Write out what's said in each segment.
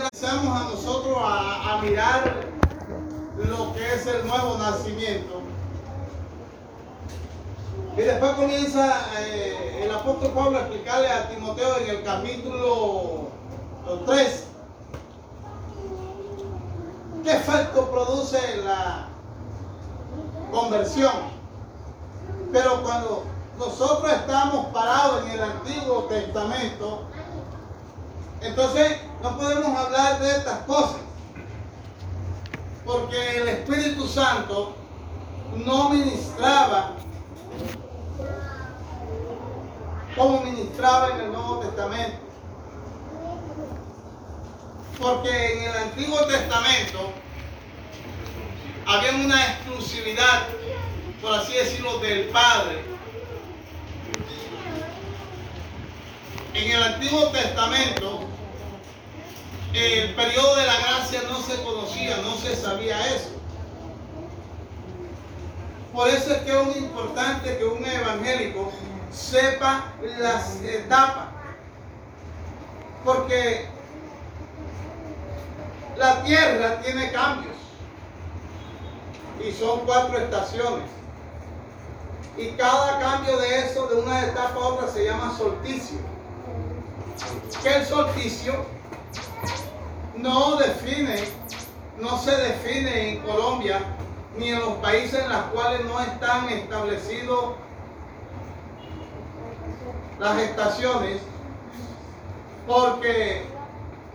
A nosotros a, a mirar lo que es el nuevo nacimiento. Y después comienza eh, el apóstol Pablo a explicarle a Timoteo en el capítulo 3 qué efecto produce la conversión. Pero cuando nosotros estamos parados en el Antiguo Testamento, entonces no podemos hablar de estas cosas. Porque el Espíritu Santo no ministraba como ministraba en el Nuevo Testamento. Porque en el Antiguo Testamento había una exclusividad, por así decirlo, del Padre. En el Antiguo Testamento, el periodo de la gracia no se conocía, no se sabía eso. Por eso es que es importante que un evangélico sepa las etapas. Porque la tierra tiene cambios. Y son cuatro estaciones. Y cada cambio de eso, de una etapa a otra, se llama solsticio. Que el solsticio no define, no se define en Colombia ni en los países en los cuales no están establecidos las estaciones porque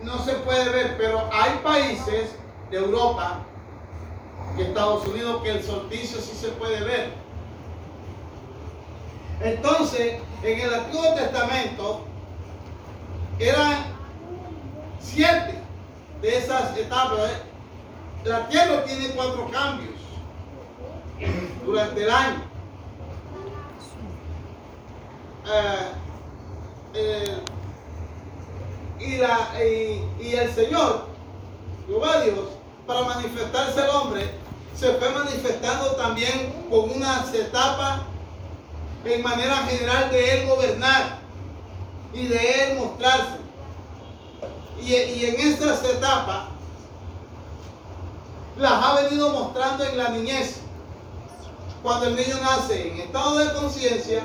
no se puede ver, pero hay países de Europa y Estados Unidos que el solsticio sí se puede ver. Entonces, en el Antiguo Testamento eran siete de esas etapas. ¿eh? La tierra tiene cuatro cambios durante el año. Eh, eh, y, la, y, el Señor, Jehová Dios, para manifestarse al hombre, se fue manifestando también con unas etapas en manera general de él gobernar y de él mostrarse. Y, en estas etapas las ha venido mostrando en la niñez. Cuando el niño nace en estado de conciencia,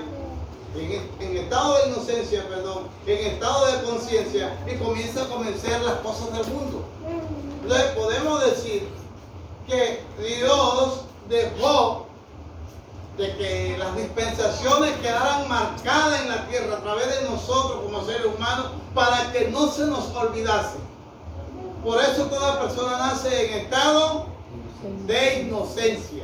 en, estado de inocencia, perdón, en estado de conciencia y comienza a convencer las cosas del mundo. Entonces podemos decir que Dios dejó de que las dispensaciones quedaran marcadas en la tierra a través de nosotros como seres humanos para que no se nos olvidase. Por eso toda persona nace en estado de inocencia.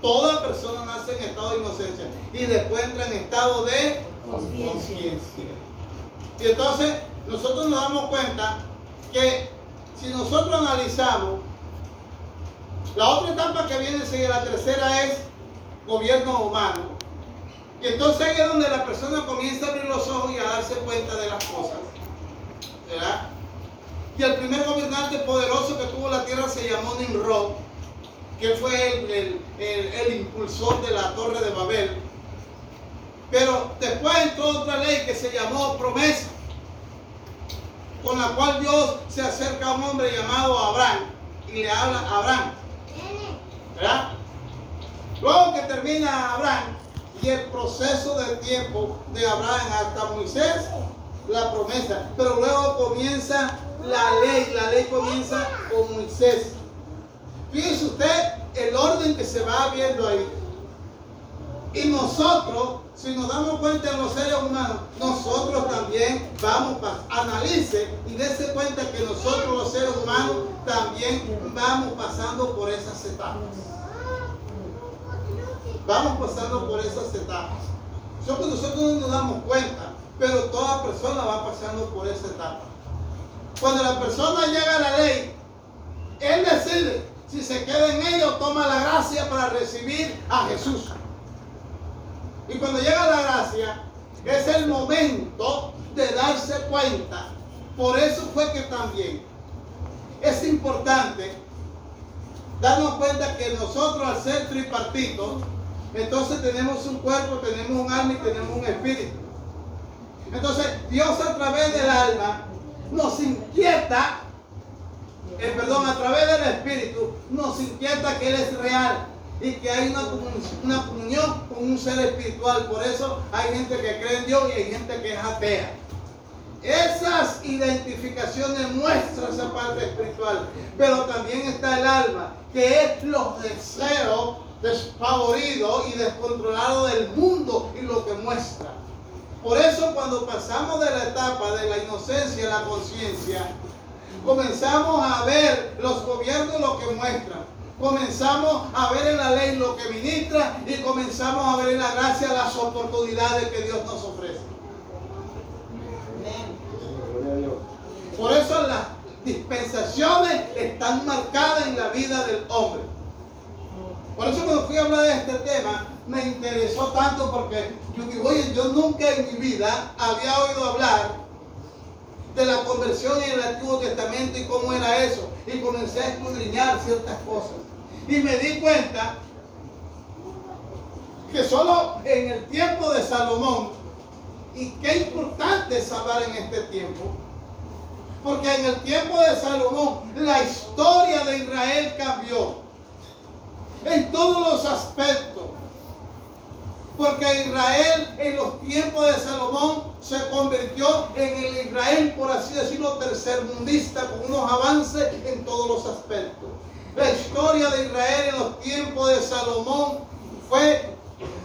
Toda persona nace en estado de inocencia y después entra en estado de conciencia. Y entonces nosotros nos damos cuenta que si nosotros analizamos, la otra etapa que viene a la tercera es gobierno humano. Y entonces ahí es donde la persona comienza a abrir los ojos y a darse cuenta de las cosas. ¿Verdad? Y el primer gobernante poderoso que tuvo la tierra se llamó Nimrod que fue el, impulsor de la torre de Babel. Pero después entró otra ley que se llamó promesa, con la cual Dios se acerca a un hombre llamado Abraham y le habla a Abraham. ¿Verdad? Luego que termina Abraham y el proceso del tiempo de Abraham hasta Moisés, la promesa. Pero luego comienza la ley, la ley comienza con Moisés. Fíjese usted el orden que se va viendo ahí. Y nosotros, si nos damos cuenta en los seres humanos, nosotros también vamos analice y dése cuenta que nosotros los seres humanos también vamos pasando por esas etapas. Vamos pasando por esas etapas. Eso nosotros no nos damos cuenta, pero toda persona va pasando por esa etapa. Cuando la persona llega a la ley, él decide si se queda en ello, toma la gracia para recibir a Jesús. Y cuando llega la gracia, es el momento de darse cuenta. Por eso fue que también es importante darnos cuenta que nosotros al ser tripartitos, entonces tenemos un cuerpo, tenemos un alma y tenemos un espíritu. Entonces Dios a través del alma nos inquieta eh, perdón, a través del Espíritu, nos inquieta que Él es real y que hay una, una comunión con un ser espiritual. Por eso hay gente que cree en Dios y hay gente que es atea. Esas identificaciones muestran esa parte espiritual, pero también está el alma, que es los deseos despavoridos y descontrolados del mundo y lo que muestra. Por eso cuando pasamos de la etapa de la inocencia a la conciencia, comenzamos a ver los gobiernos lo que muestran. Comenzamos a ver en la ley lo que ministra y comenzamos a ver en la gracia las oportunidades que Dios nos ofrece. Por eso las dispensaciones están marcadas en la vida del hombre. Por eso cuando fui a hablar de este tema, me interesó tanto porque yo digo, oye, yo nunca en mi vida había oído hablar de la conversión en el Antiguo Testamento y cómo era eso. Y comencé a escudriñar ciertas cosas. Y me di cuenta que solo en el tiempo de Salomón, y qué importante es hablar en este tiempo, porque en el tiempo de Salomón la historia de Israel cambió en todos los aspectos. Porque Israel en los tiempos de Salomón se convirtió en el Israel, por así decirlo, tercermundista, con unos avances en todos los aspectos. La historia de Israel en los tiempos de Salomón fue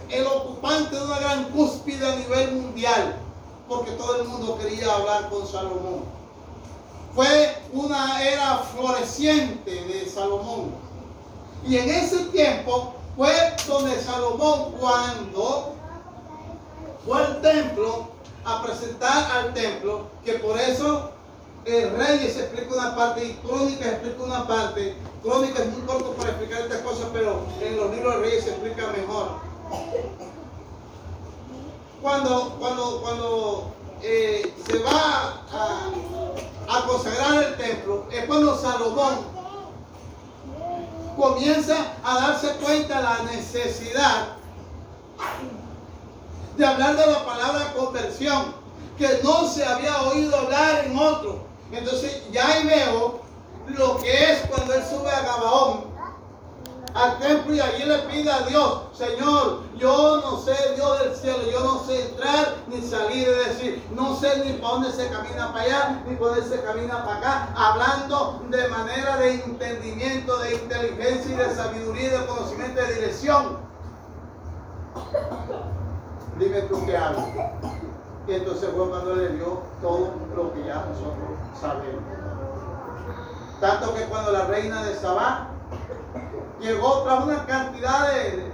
el ocupante de una gran cúspide a nivel mundial, porque todo el mundo quería hablar con Salomón. Fue una era floreciente de Salomón. Y en ese tiempo fue donde Salomón cuando fue al templo a presentar al templo, que por eso el rey se explica una parte y Crónicas explica una parte. Crónicas es muy corto para explicar estas cosas, pero en los libros de reyes se explica mejor. Cuando, cuando, cuando eh, se va a, a consagrar el templo, es cuando Salomón comienza a darse cuenta la necesidad de hablar de la palabra conversión, que no se había oído hablar en otro. Entonces ya ahí veo lo que es cuando él sube a Gabaón al templo y allí le pide a Dios, Señor, yo no sé Dios del cielo, yo no sé entrar ni salir, es decir, no sé ni para dónde se camina para allá, ni para dónde se camina para acá, hablando de manera de entendimiento, de inteligencia y de sabiduría y de conocimiento de dirección. Dime tú qué hago. Y entonces fue cuando le dio todo lo que ya nosotros sabemos. Tanto que cuando la reina de Sabá llegó tras una cantidad de,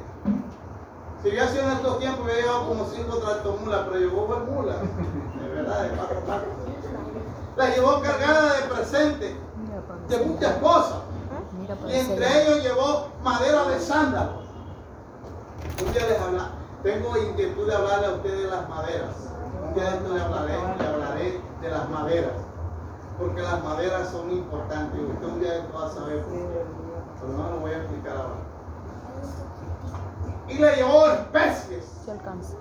si hubiera sido en estos tiempos, hubiera llevado como cinco tractomulas, pero llegó buen mula, de verdad, de cuatro La llevó cargada de presentes, de muchas cosas. Y entre ellos llevó madera de sándalo. Un día les habla, tengo inquietud de hablarle a ustedes de las maderas. Un día de esto le hablaré, le hablaré de las maderas. Porque las maderas son importantes. Usted un día de esto va a saber pero no lo voy a explicar ahora. Y le llevó especies. Se alcanza.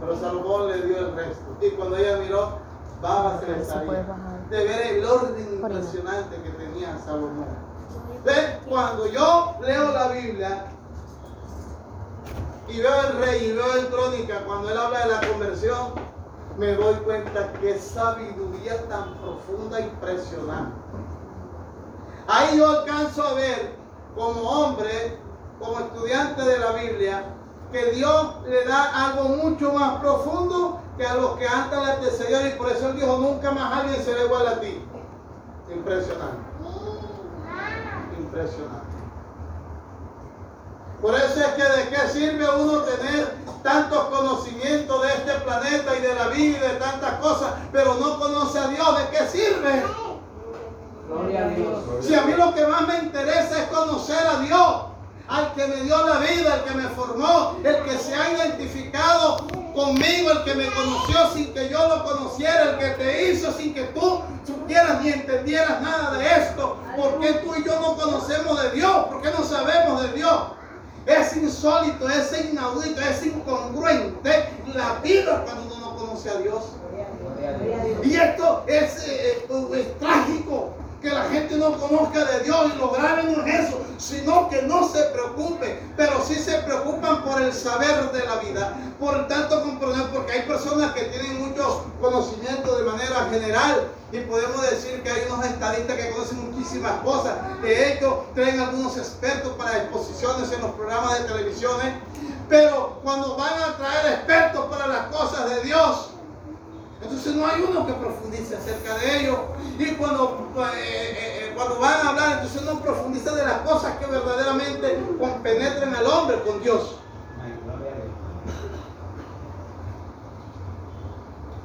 Pero Salomón le dio el resto. Y cuando ella miró, baba se le salía. De ver el orden impresionante que tenía Salomón. Cuando yo leo la Biblia y veo el rey y veo en crónica, cuando él habla de la conversión, me doy cuenta que sabiduría tan profunda, impresionante. Ahí yo alcanzo a ver como hombre, como estudiante de la Biblia, que Dios le da algo mucho más profundo que a los que antes le antecedieron y por eso él dijo, nunca más alguien será igual a ti. Impresionante. Impresionante. Por eso es que de qué sirve uno tener tantos conocimientos de este planeta y de la vida y de tantas cosas, pero no conoce a Dios, ¿de qué sirve? Si a mí lo que más me interesa es conocer a Dios, al que me dio la vida, el que me formó, el que se ha identificado conmigo, el que me conoció sin que yo lo conociera, el que te hizo sin que tú supieras ni entendieras nada de esto. ¿Por qué tú y yo no conocemos de Dios? ¿Por qué no sabemos de Dios? Es insólito, es inaudito, es incongruente la vida cuando uno no conoce a Dios. Y esto es, eh, eh gente no conozca de Dios y lo grave no es eso, sino que no se preocupe, pero sí se preocupan por el saber de la vida, por tanto comprender, porque hay personas que tienen mucho conocimiento de manera general y podemos decir que hay unos estadistas que conocen muchísimas cosas, de hecho traen algunos expertos para exposiciones en los programas de televisión, ¿eh? pero cuando van a traer expertos para las cosas de Dios, entonces no hay uno que profundice acerca de ello. Y cuando, eh, eh, eh, cuando van a hablar, entonces no profundiza de las cosas que verdaderamente compenetren al hombre con Dios.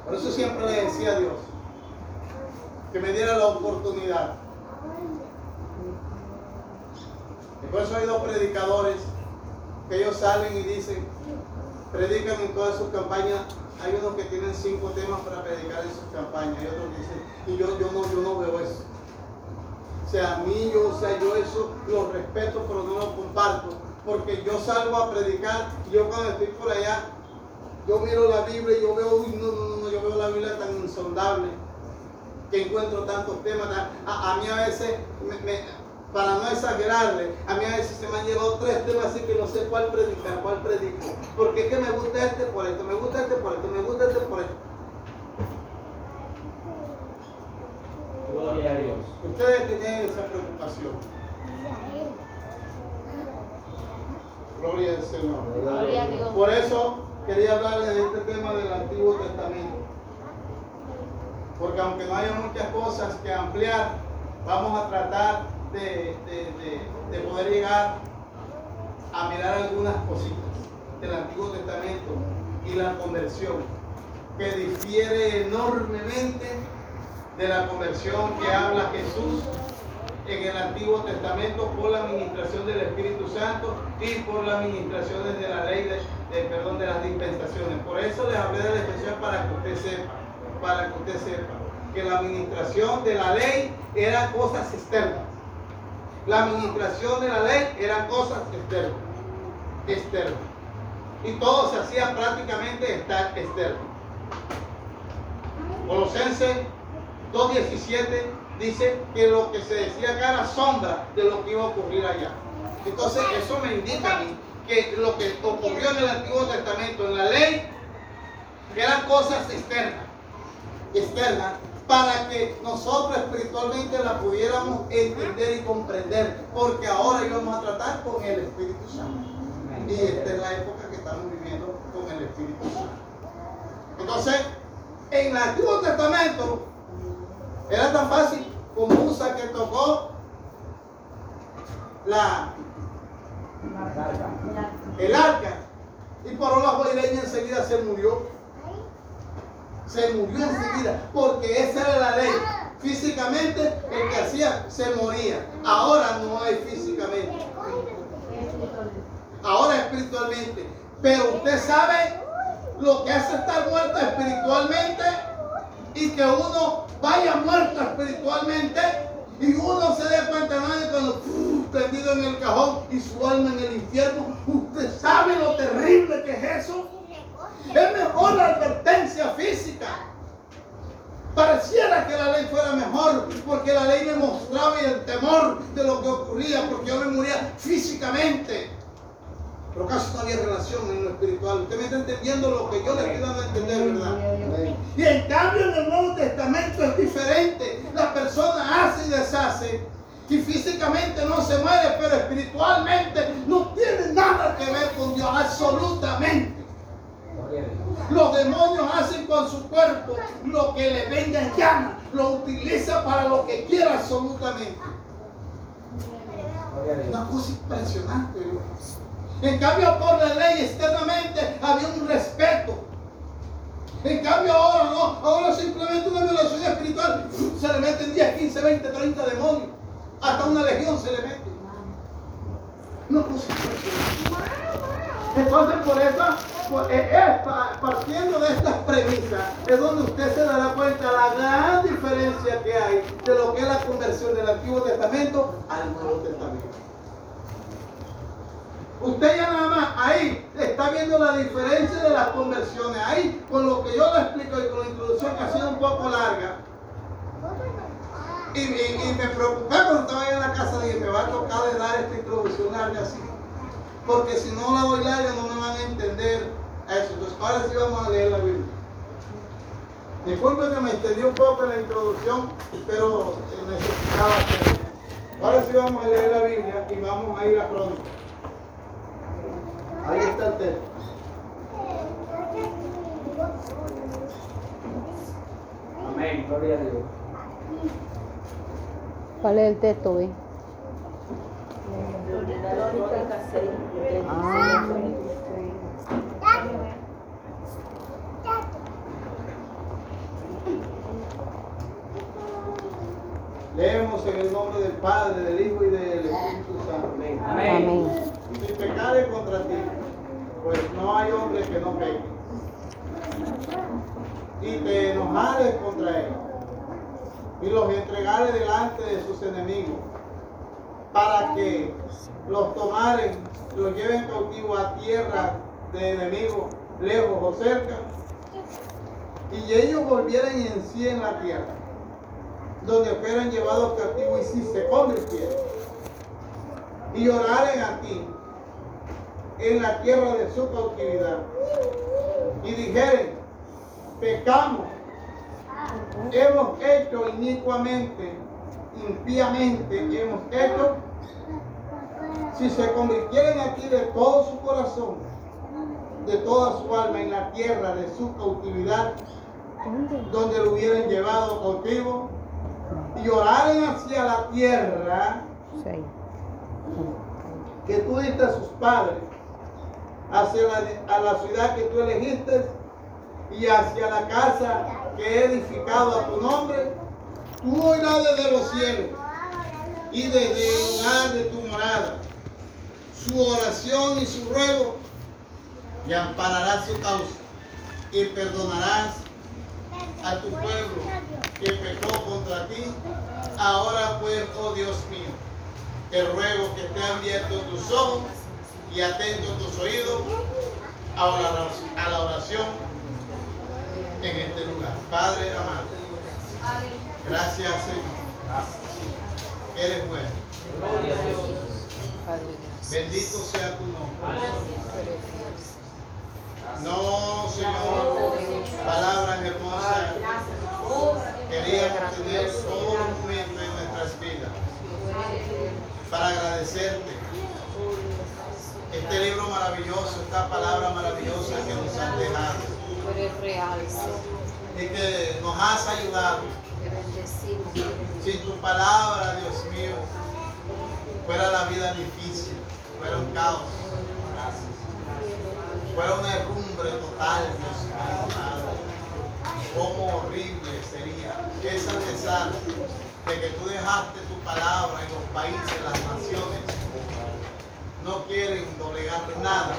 Por eso siempre le decía a Dios que me diera la oportunidad. Y por eso hay dos predicadores que ellos salen y dicen, predican en todas sus campañas hay unos que tienen cinco temas para predicar en sus campañas, hay otros que dicen, y yo, yo, no, yo no veo eso. O sea, a mí, yo, o sea, yo eso lo respeto, pero no lo comparto. Porque yo salgo a predicar yo cuando estoy por allá, yo miro la Biblia y yo veo, uy, no, no, no, yo veo la Biblia tan insondable que encuentro tantos temas. A, mí a veces me, para no exagerarle, a mí a veces se me han llevado tres temas así que no sé cuál predicar, cuál predico. Porque es que me gusta este por esto, me gusta este por esto, me gusta este por esto. Gloria a Dios. Ustedes tienen esa preocupación. Gloria al Señor. Gloria a Dios. Por eso quería hablarles de este tema del Antiguo Testamento. Porque aunque no haya muchas cosas que ampliar, vamos a tratar de, poder llegar a mirar algunas cositas del Antiguo Testamento y la conversión, que difiere enormemente de la conversión que habla Jesús en el Antiguo Testamento por la administración del Espíritu Santo y por las administraciones de la ley de, perdón de las dispensaciones. Por eso les hablé de la expresión para que usted sepa, para que usted sepa que la administración de la ley era cosas externas la administración de la ley eran cosas externas. externas. Y todo se hacía prácticamente externo. Colosenses 2.17 dice que lo que se decía acá era sombra de lo que iba a ocurrir allá. Entonces eso me indica a mí que lo que ocurrió en el Antiguo Testamento, en la ley, eran cosas externas. Externas para que nosotros espiritualmente la pudiéramos entender y comprender, porque ahora íbamos a tratar con el Espíritu Santo. Y esta es la época que estamos viviendo con el Espíritu Santo. Entonces, en el Antiguo Testamento era tan fácil como Musa que tocó la, el arca y por la leña enseguida se murió se murió enseguida, porque esa era la ley. Físicamente el que hacía se moría. Ahora no hay físicamente. Ahora espiritualmente. Pero usted sabe lo que hace estar muerto espiritualmente y que uno vaya muerto espiritualmente y uno se dé cuenta de cuando tendido en el cajón y su alma en el infierno. Usted sabe lo terrible que es eso. Es mejor la advertencia física. Pareciera que la ley fuera mejor, porque la ley me mostraba el temor de lo que ocurría, porque yo me moría físicamente. Pero casi no había relación en lo espiritual. Usted me está entendiendo lo que yo le estoy dando a entender, ¿verdad? Y en cambio en el Nuevo Testamento es diferente. La persona hace y deshace. Y físicamente no se muere, pero espiritualmente no tiene nada que ver con Dios, absolutamente. Los demonios hacen con su cuerpo lo que le venga en gana. Lo utiliza para lo que quiera absolutamente. Una cosa impresionante. En cambio, por la ley externamente había un respeto. En cambio, ahora no. Ahora simplemente una violación espiritual. Se le meten 10, 15, 20, 30 demonios. Hasta una legión se le mete. Una cosa impresionante. Entonces, por eso, partiendo de estas premisas, es donde usted se dará cuenta la gran diferencia que hay de lo que es la conversión del Antiguo Testamento al Nuevo Testamento. Usted ya nada más ahí está viendo la diferencia de las conversiones. Ahí, con lo que yo le explico y con la introducción que ha sido un poco larga, Y, y, y me preocupé cuando estaba en la casa, dije, me va a tocar de dar esta introducción algo así. Porque si no la doy larga no me van a entender eso. Entonces ahora sí vamos a leer la Biblia. Disculpen que me extendí un poco en la introducción, pero necesitaba hacerlo. Ahora sí vamos a leer la Biblia y vamos a ir a Crónica. Ahí está el texto. Amén, gloria a Dios. ¿Cuál es el texto, ve? Ah. Leemos en el nombre del Padre, del Hijo y del Espíritu Santo. Amén. Amén. Si pecare contra ti, pues no hay hombre que no peque. Y te enojares contra él, y los entregares delante de sus enemigos, para que los tomaren, los lleven cautivo a tierra de enemigos, lejos o cerca, y ellos volvieran en sí en la tierra, donde fueran llevados cautivos y si se convirtieran, y oraren a ti en la tierra de su cautividad, y dijeren, pecamos, hemos hecho inicuamente, impíamente, hemos hecho, si se convirtieren a ti de todo su corazón, de toda su alma en la tierra de su cautividad, donde lo hubieran llevado cautivo, y oraren hacia la tierra que tú diste a sus padres, hacia la, a la ciudad que tú elegiste y hacia la casa que he edificado a tu nombre, tú oirás desde los cielos y desde el lugar de tu morada su oración y su ruego y ampararás su causa y perdonarás a tu pueblo que pecó contra ti. Ahora pues, oh Dios mío, te ruego que te abierto tus ojos y atento tus oídos a la, a la oración en este lugar. Padre amado, gracias Señor. Eres bueno. Gloria a Dios. Bendito sea tu nombre. No, Señor, palabras hermosas. Queríamos tener todo momento en nuestras vidas para agradecerte este libro maravilloso, esta palabra maravillosa que nos has dejado y que nos has ayudado. Te bendecimos. te bendecimos. Sin tu palabra, Dios mío, fuera la vida difícil, fuera un caos, fuera una herrumbre total, Dios mío. Cómo horrible sería. Es a pesar de que tú dejaste tu palabra en los países, las naciones, no quieren doblegar nada.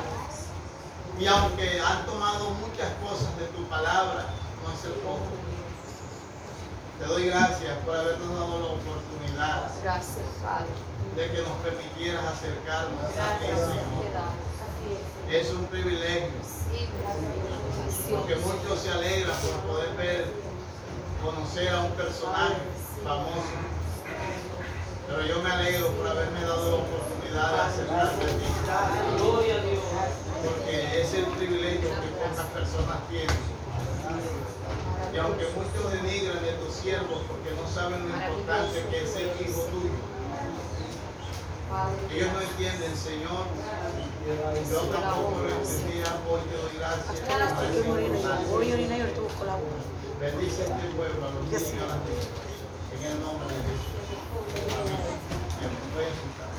Y aunque han tomado muchas cosas de tu palabra, no hace poco. Te doy gracias por habernos dado la oportunidad Gracias, Padre. de que nos permitieras acercarnos a ti, Señor. Es un privilegio, Sí, porque muchos se alegran por poder ver, conocer a un personaje famoso. Pero yo me alegro por haberme dado la oportunidad de acercarme a ti, Gloria a Dios. porque es el privilegio que pocas personas tienen. Y aunque muchos denigran de tus siervos porque no saben lo importante que es el hijo tuyo, ellos no entienden, Señor. Yo tampoco lo entendía, hoy te doy gracias. Bendice este pueblo, a los niños y a las niñas. En el nombre de Jesús. Amén. Bien, pueden sentar.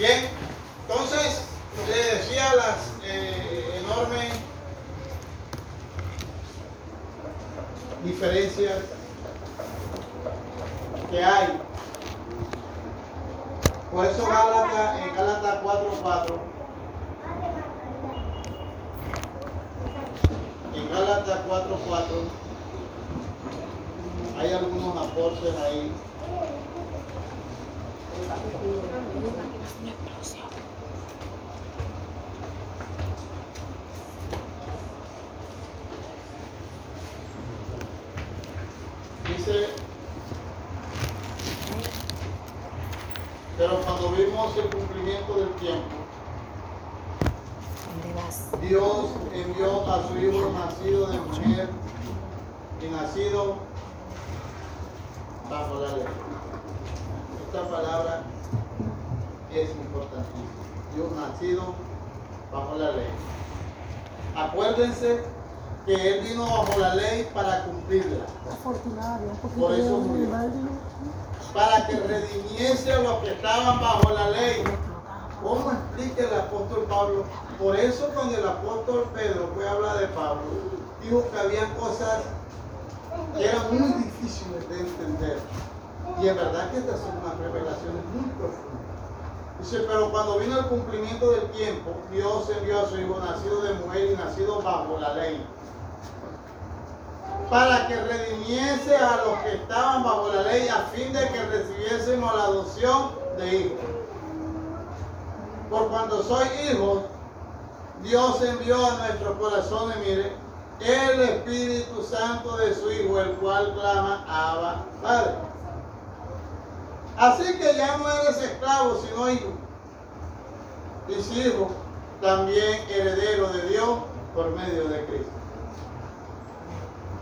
Bien, entonces le decía las eh, enormes diferencias que hay. Por eso Gálatas, en Gálatas 4.4, en Gálatas 4.4, hay algunos aportes ahí. Dice, pero cuando vimos el cumplimiento del tiempo, Dios envió a su hijo nacido de mujer y nacido bajo la ley. Esta palabra es importantísima. Dios nacido bajo la ley. Acuérdense que Él vino bajo la ley para cumplirla, Por eso murió. para que redimiese a los que estaban bajo la ley. ¿Cómo explica el apóstol Pablo? Por eso cuando el apóstol Pedro fue a hablar de Pablo, dijo que había cosas que eran muy difíciles de entender. Y es verdad que estas son unas revelaciones muy profundas. Dice, pero cuando vino el cumplimiento del tiempo, Dios envió a su Hijo nacido de mujer y nacido bajo la ley, para que redimiese a los que estaban bajo la ley, a fin de que recibiésemos la adopción de hijos. Por cuando soy hijos, Dios envió a nuestros corazones, mire, el Espíritu Santo de su Hijo, el cual clama, Abba, Padre. Así que ya no eres esclavo, sino hijo. Y hijo, también heredero de Dios por medio de Cristo.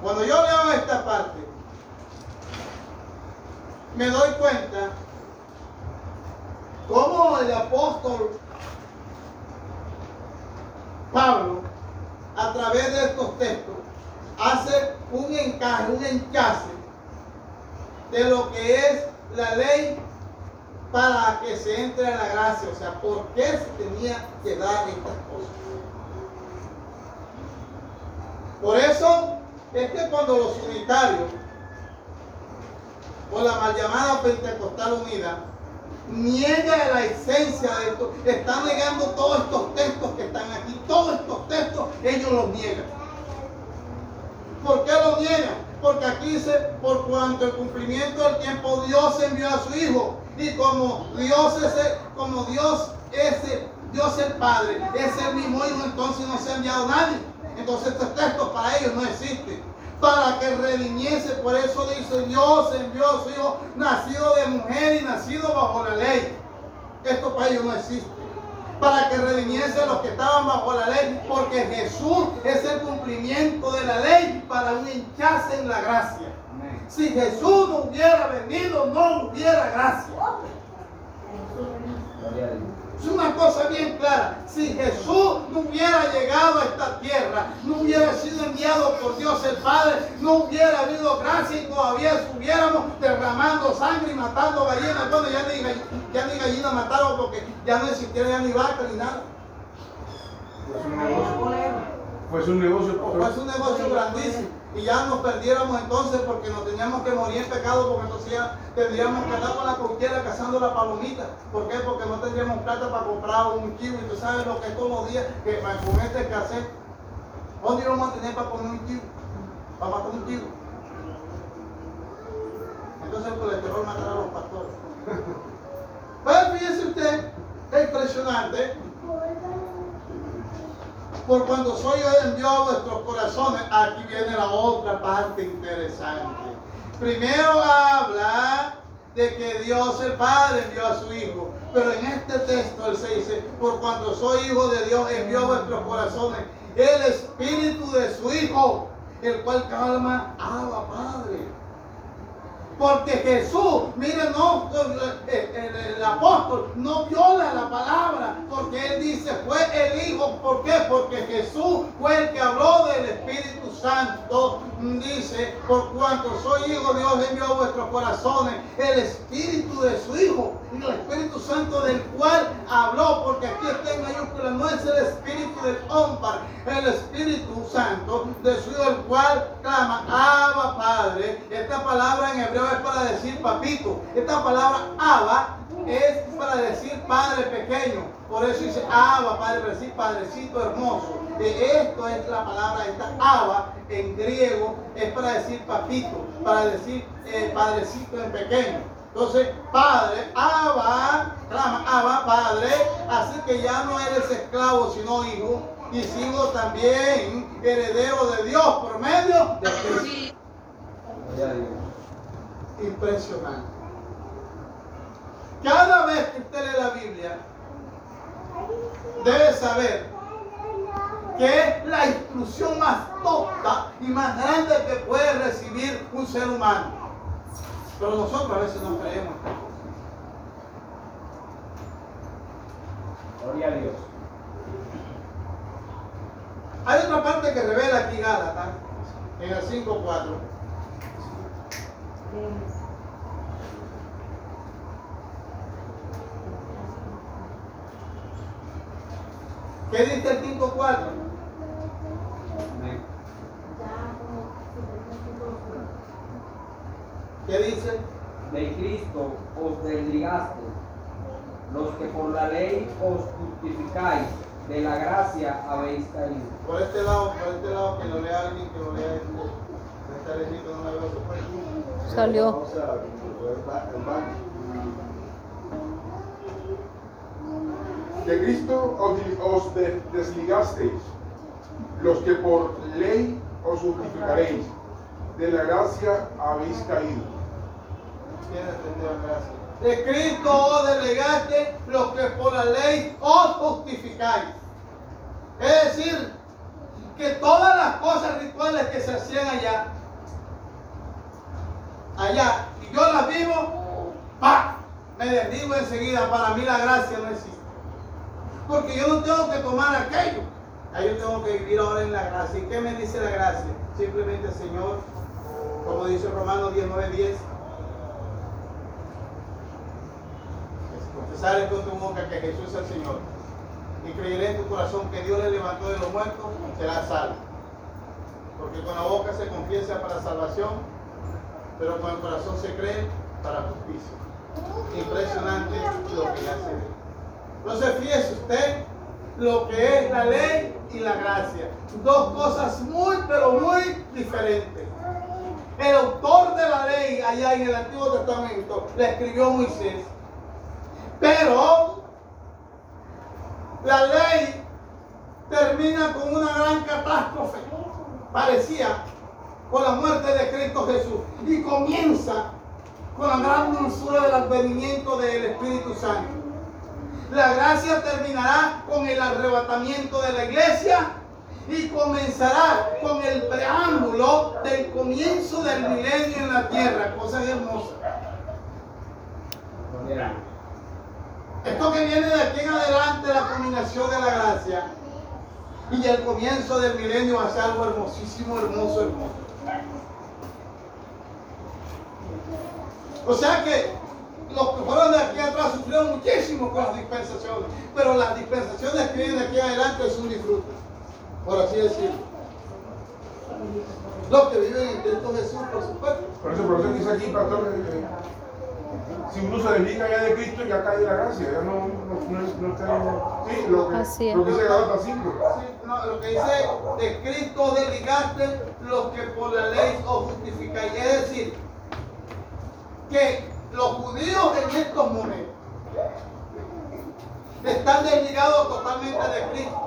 Cuando yo leo esta parte, me doy cuenta cómo el apóstol Pablo, a través de estos textos, hace un encaje, un encaje de lo que es la ley para que se entre a la gracia. O sea, ¿por qué se tenía que dar estas cosas? Por eso es que cuando los unitarios o la mal llamada Pentecostal Unida niega la esencia de esto, están negando todos estos textos que están aquí, todos estos textos ellos los niegan. ¿Por qué los niegan? Porque aquí dice, por cuanto el cumplimiento del tiempo Dios envió a su Hijo. Y como Dios es el, como Dios es el, Dios el Padre, es el mismo Hijo, entonces no se ha enviado nadie. Entonces estos textos para ellos no existen. Para que redimiese, por eso dice Dios envió a su Hijo nacido de mujer y nacido bajo la ley. Esto para ellos no existe para que redimiese a los que estaban bajo la ley, porque Jesús es el cumplimiento de la ley para un hinchazo en la gracia. Amén. Si Jesús no hubiera venido, no hubiera gracia. Es una cosa bien clara. Si Jesús no hubiera llegado a esta tierra, no hubiera sido enviado por Dios el Padre, no hubiera habido gracia y todavía estuviéramos derramando sangre y matando gallinas. Bueno, ya ni, gall- ya ni gallinas mataron porque ya no existiera ya ni vaca ni nada. Fue un negocio. Fue un negocio. O fue un negocio grandísimo. Y ya nos perdiéramos entonces porque nos teníamos que morir en pecado, porque entonces ya tendríamos que andar con la coquera cazando la palomita. ¿Por qué? Porque no tendríamos plata para comprar un. Y tú sabes lo que es todos los días que con este escasez. ¿Dónde íbamos a tener para comer un kilo? Para matar un kilo. Entonces el colesterol matará a los pastores. Pues fíjese usted, es impresionante por cuando soy envió a vuestros corazones, aquí viene la otra parte interesante. Primero habla de que Dios el Padre envió a su Hijo, pero en este texto él se dice, por cuando soy hijo de Dios envió a vuestros corazones el Espíritu de su Hijo, el cual calma, Abba Padre. Porque Jesús, mire, no, el, apóstol no viola la palabra, porque él dice, fue el Hijo. ¿Por qué? Porque Jesús fue el que habló del Espíritu Santo. Dice, por cuanto soy hijo, Dios envió a vuestros corazones el Espíritu de su Hijo. El Espíritu Santo del cual habló, porque aquí está en mayúscula, no es el Espíritu del hombre, el Espíritu Santo de su Hijo, el cual clama, Abba Padre. Esta palabra en hebreo es para decir papito. Esta palabra Abba es para decir padre pequeño. Por eso dice Abba, padre, para decir padrecito hermoso. De esto es la palabra, esta Abba en griego es para decir papito, para decir eh, padrecito en pequeño. Entonces, padre, Abba, clama, Abba, padre, así que ya no eres esclavo, sino hijo, y sigo también heredero de Dios por medio de Cristo. Impresionante. Cada vez que usted lee la Biblia, debe saber que es la instrucción más tonta y más grande que puede recibir un ser humano. Pero nosotros a veces no creemos. Gloria a Dios. Hay otra parte que revela aquí Gálatas, en el 5.4. ¿Qué dice el 5.4? Amén. ¿Qué dice? De Cristo os desligaste, los que por la ley os justificáis, de la gracia habéis caído. Por este lado, por este lado, que lo lea alguien, que lo lea este. Está lejito, no me veo su. Salió. Vamos a el ba- el baño. De Cristo os, os de- desligasteis, los que por ley os justificaréis, de la gracia habéis caído. De Cristo os delegaste los que por la ley os justificáis. Es decir, que todas las cosas rituales que se hacían allá, allá, y yo las vivo, ¡pa! me desdigo enseguida. Para mí la gracia no existe. Porque yo no tengo que tomar aquello. Ahí yo tengo que vivir ahora en la gracia. ¿Y qué me dice la gracia? Simplemente, Señor, como dice Romanos 19, 10, confesar con tu boca que Jesús es el Señor y creer en tu corazón que Dios le levantó de los muertos, será salvo. Porque con la boca se confiesa para salvación, pero con el corazón se cree para justicia. Impresionante lo que ya se ve. Entonces fíjese usted lo que es la ley y la gracia. Dos cosas muy, pero muy diferentes. El autor de la ley allá en el Antiguo Testamento la escribió Moisés. Pero la ley termina con una gran catástrofe, parecía, con la muerte de Cristo Jesús. Y comienza con la gran dulzura del advenimiento del Espíritu Santo. La gracia terminará con el arrebatamiento de la iglesia y comenzará con el preámbulo del comienzo del milenio en la tierra. Cosas hermosas. Esto que viene de aquí en adelante, la combinación de la gracia y el comienzo del milenio va a ser algo hermosísimo, hermoso, hermoso. O sea que los que fueron de aquí atrás sufrieron muchísimo con las dispensaciones, pero las dispensaciones que vienen de aquí adelante es un disfrute, por así decirlo. Los que viven en Cristo Jesús, por supuesto. Por eso, por eso dice aquí, pastor, eh, si uno se desliga ya de Cristo, ya cae de la gracia, ya no, no, no, no está en- sí, lo que, Así es. lo que dice Gálatas 5. Sí, no, lo que dice de Cristo desligaste los que por la ley os justificáis. Es decir, que los judíos en estos momentos están desligados totalmente de Cristo.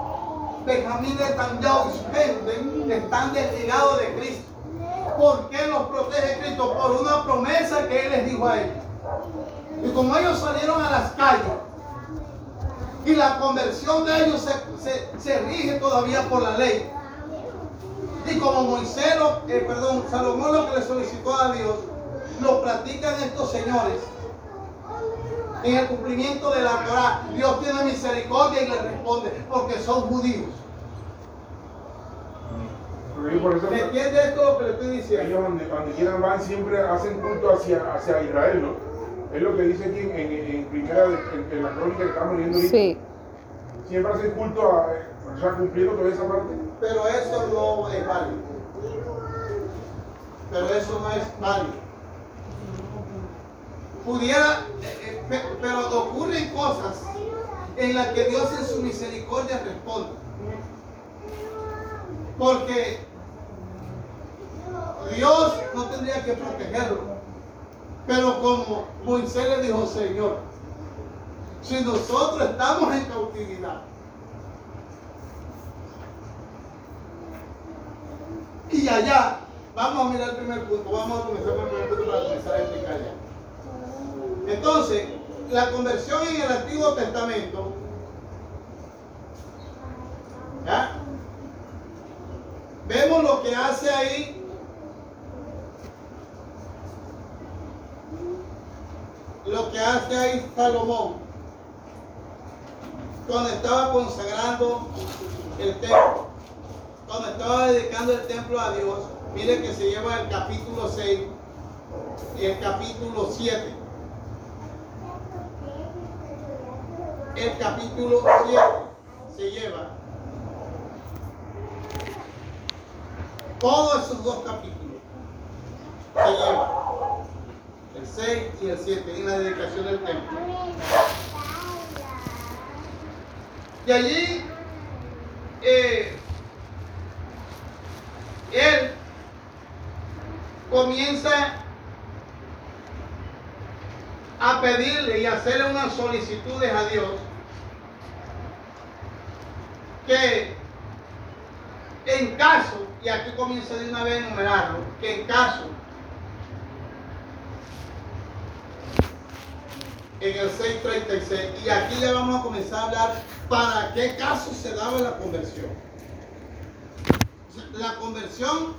Benjamín Netanyahu y su están desligados de Cristo. ¿Por qué los protege Cristo? Por una promesa que Él les dijo a ellos. Y como ellos salieron a las calles, y la conversión de ellos se, se- se rige todavía por la ley. Y como Moisés, eh, perdón, Salomón lo que le solicitó a Dios, lo practican estos señores. En el cumplimiento de la Torah, Dios tiene misericordia y le responde, porque son judíos. ¿Me entiende esto lo que le estoy diciendo? ellos donde, donde quieran van siempre hacen culto hacia, hacia Israel, ¿no? Es lo que dice aquí en, en, en primera, de- en, en la crónica que estamos leyendo ahorita. Sí. Siempre hacen culto a, o sea, cumpliendo toda esa parte. Pero eso no es válido. Pero eso no es válido. Pudiera, eh, eh, pe- pero ocurren cosas en las que Dios en su misericordia responde. Porque Dios no tendría que protegerlo. Pero como Moisés le dijo, Señor, si nosotros estamos en cautividad, y allá Vamos a mirar el primer punto. Vamos a comenzar con el primer punto para comenzar a explicar ya. Entonces, la conversión en el Antiguo Testamento. ¿ya? Vemos lo que hace ahí lo que hace ahí Salomón cuando estaba consagrando el templo, cuando estaba dedicando el templo a Dios, mire que se lleva el capítulo 6 y el capítulo 7. El capítulo 7 se lleva todos esos dos capítulos se lleva el 6 y el 7 en la dedicación del templo. Y allí eh, él comienza a pedirle y hacerle unas solicitudes a Dios que en caso, y aquí comienza de una vez a enumerarlo, que en caso en el 636. Y aquí ya vamos a comenzar a hablar para qué caso se daba la conversión. La conversión,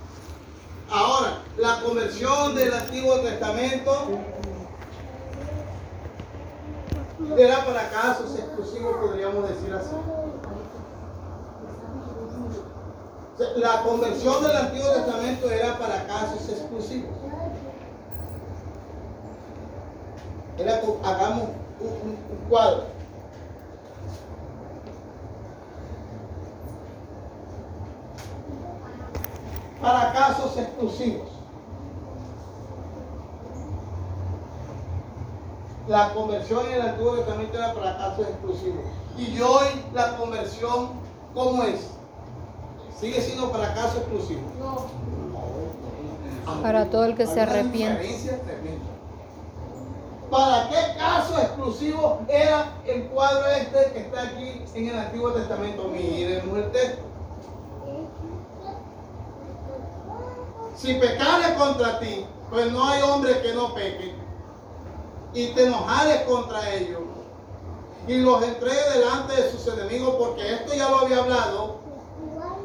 ahora, la conversión del Antiguo Testamento era para casos exclusivos, podríamos decir así. La conversión del Antiguo Testamento era para casos exclusivos. Hagamos un cuadro. Para casos exclusivos. La conversión en el Antiguo Testamento era para casos exclusivos. Y hoy la conversión, ¿cómo es? Sigue siendo para casos exclusivos. Para todo el que se arrepiente. ¿Para qué caso exclusivo era el cuadro este que está aquí en el Antiguo Testamento? Miremos el texto. Si pecare contra ti, pues no hay hombre que no peque, y te enojares contra ellos, y los entregue delante de sus enemigos, porque esto ya lo había hablado.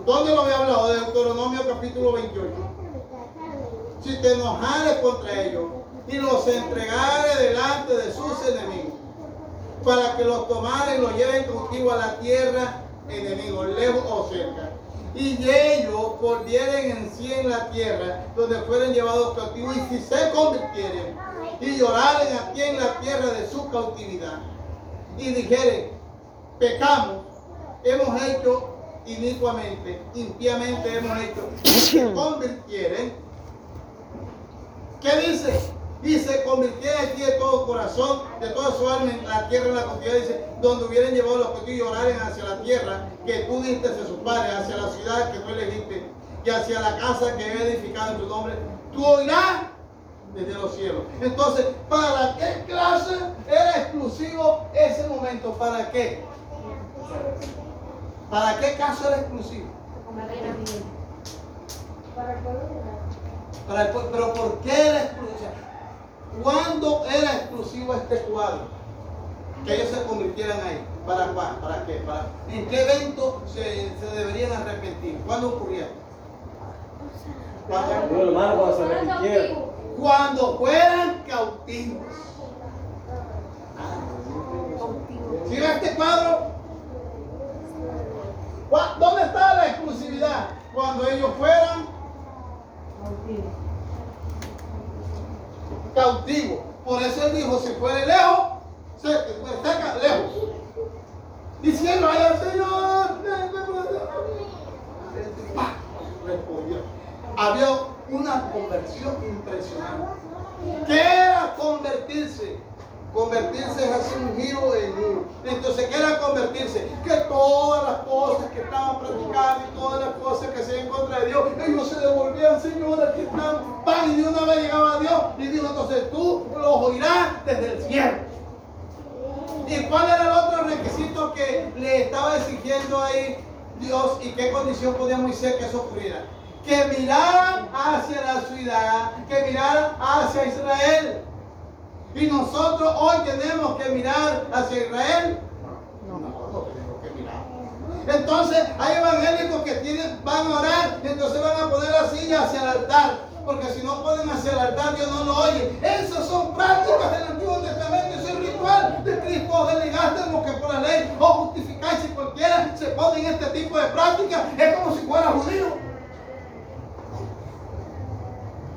¿Dónde lo había hablado? De Deuteronomio capítulo 28 si te enojares contra ellos y los entregare delante de sus enemigos, para que los tomaren y los lleven cautivo a la tierra enemigo, lejos o cerca. Y ellos volvieren en sí en la tierra donde fueren llevados cautivos, y si se convirtieren y lloraren aquí en la tierra de su cautividad, y dijeren, pecamos, hemos hecho inicuamente, impíamente hemos hecho, y se convirtieren, ¿Qué dice? Y se convirtiera aquí de todo corazón, de toda su alma en la tierra, en la cautividad, dice, donde hubieran llevado los cautivos y lloraren hacia la tierra que tú diste a sus padres, hacia la ciudad que tú elegiste y hacia la casa que he edificado en tu nombre, tú oirás desde los cielos. Entonces, ¿para qué clase era exclusivo ese momento? ¿Para qué? ¿Para qué caso era exclusivo? Para el pueblo. pero ¿por qué era exclusivo? ¿Cuándo era exclusivo este cuadro? Que ellos se convirtieran ahí. ¿Para cuál? ¿Para qué? ¿Para, ¿En qué evento se, se deberían arrepentir? ¿Cuándo ocurría? ¿Cuándo? Digo, hermano, cuando se arrepintieron. Cuando fueran cautivos. ¿Sí ve este cuadro? ¿Cuá- ¿Dónde está la exclusividad? Cuando ellos fueran cautivos. Por eso él dijo, si fuere lejos, se- lejos. Diciendo, al Señor. Respondió. Había una conversión impresionante. ¿Qué era convertirse? Convertirse es hacer un giro en uno. Entonces, ¿qué era convertirse? Que todas las cosas que estaban practicando y todas las cosas que se en contra de Dios, ellos se devolvían, Señor, aquí están. Pan, y de una vez llegaba a Dios y dijo, entonces tú los oirás desde el cielo. ¿Y cuál era el otro requisito que le estaba exigiendo ahí Dios y qué condición podía Moisés que eso ocurriera? Que miraran hacia la ciudad, que miraran hacia Israel. Y nosotros hoy tenemos que mirar hacia Israel. No, tenemos que mirar. Entonces hay evangélicos que tienen, van a orar y entonces van a poner la silla hacia el altar. Porque si no ponen hacia el altar, Dios no lo oye. Esas son prácticas del Antiguo Testamento. Ese es ritual de Cristo. Delegaste que por la ley o justificáis. Cualquiera se pone en este tipo de prácticas, es como si fuera judío.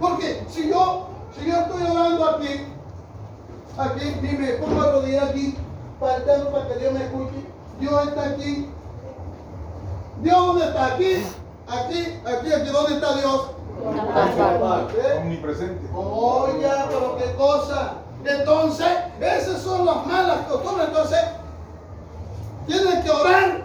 Porque si yo, si yo estoy orando aquí, aquí, y me pongo a rodillas aquí, faltando para que Dios me escuche, Dios está aquí. Dios dónde está aquí, aquí, aquí, aquí, ¿dónde está Dios? ¿Eh? Omnipresente. Oye, pero qué cosa. Entonces, esas son las malas costumbres. Entonces, tienen que orar,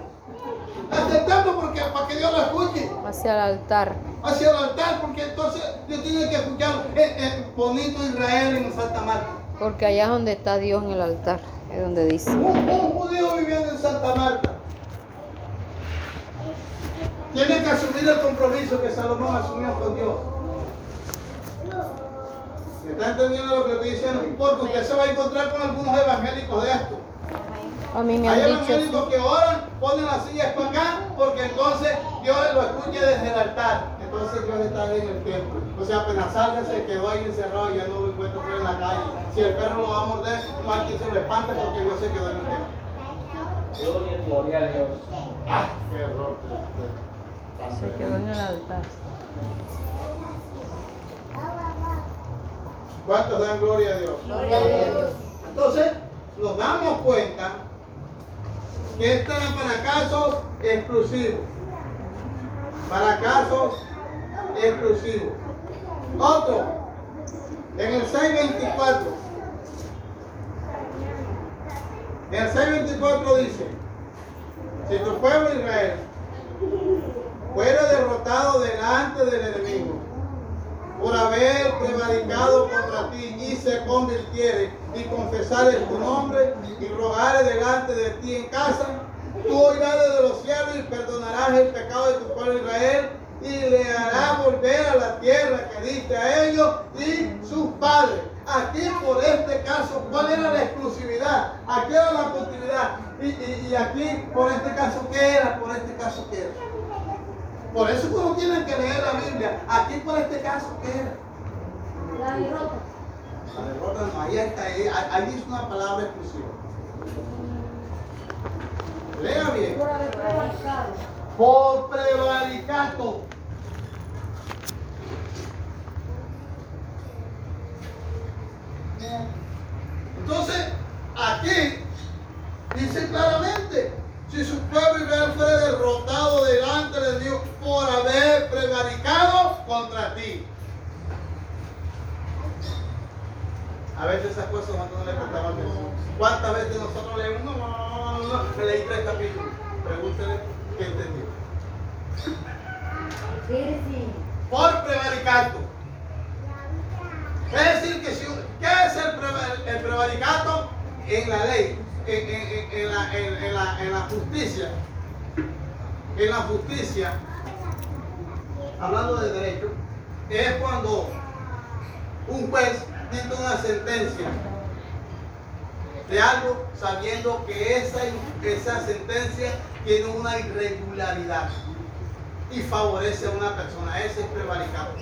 aceptando porque para que Dios lo escuche Hacia el altar. Hacia el altar, porque entonces Dios tiene que escuchar el, el bonito Israel en Santa Marta. Porque allá es donde está Dios en el altar. Es donde dice. Un, un judío viviendo en Santa Marta tiene que asumir el compromiso que Salomón asumió con Dios. ¿Me está entendiendo lo que estoy diciendo? Porque usted se va a encontrar con algunos evangélicos de esto. A mí me Hay han dicho. evangélicos que oran, ponen las sillas para acá, porque entonces Dios lo escucha desde el altar. Entonces Dios está ahí en el templo. O sea, apenas salga, se quedó ahí encerrado y ya no lo encuentro por en la calle. Si el perro lo va a morder, no hay quien se lo espante porque Dios se quedó en el templo. Gloria a Dios. ¡Ah! ¡Qué error! Se quedó en el altar. ¿Cuántos dan gloria a Dios? Entonces, nos damos cuenta que esta es para casos exclusivos. Para casos exclusivos. Otro, en el 624. En el 624 dice, si tu pueblo Israel fuera derrotado delante del enemigo, por haber prevaricado contra ti y se convirtiere y confesare tu nombre y rogare delante de ti en casa, tú oirás desde los cielos y perdonarás el pecado de tu pueblo Israel y le harás volver a la tierra que diste a ellos y sus padres. Aquí por este caso, ¿cuál era la exclusividad? Aquí era la continuidad. Y, y- y aquí por este caso, ¿qué era? Por este caso, ¿qué era? Por eso uno tiene que leer la Biblia. Aquí por este caso, ¿qué era? La derrota. La derrota no, ahí está, ahí, ahí dice una palabra exclusiva. Lea bien. Por haber. Por prevaricato. Entonces, aquí dice claramente, si su pueblo Israel fuera derrotado delante de Dios por haber prevaricado contra ti. A veces esas cosas no le prestamos. ¿Cuántas veces nosotros leemos? No, no, no, no, no, leí tres capítulos. Pregúntele qué entendió. Por prevaricato. Es decir, que si, ¿qué es el, preva- el prevaricato en la ley? En, en- en- en la, en- en la- en la justicia. En la justicia, hablando de derecho, es cuando un juez dicta una sentencia de algo sabiendo que esa, esa sentencia tiene una irregularidad y favorece a una persona. Ese es prevaricato.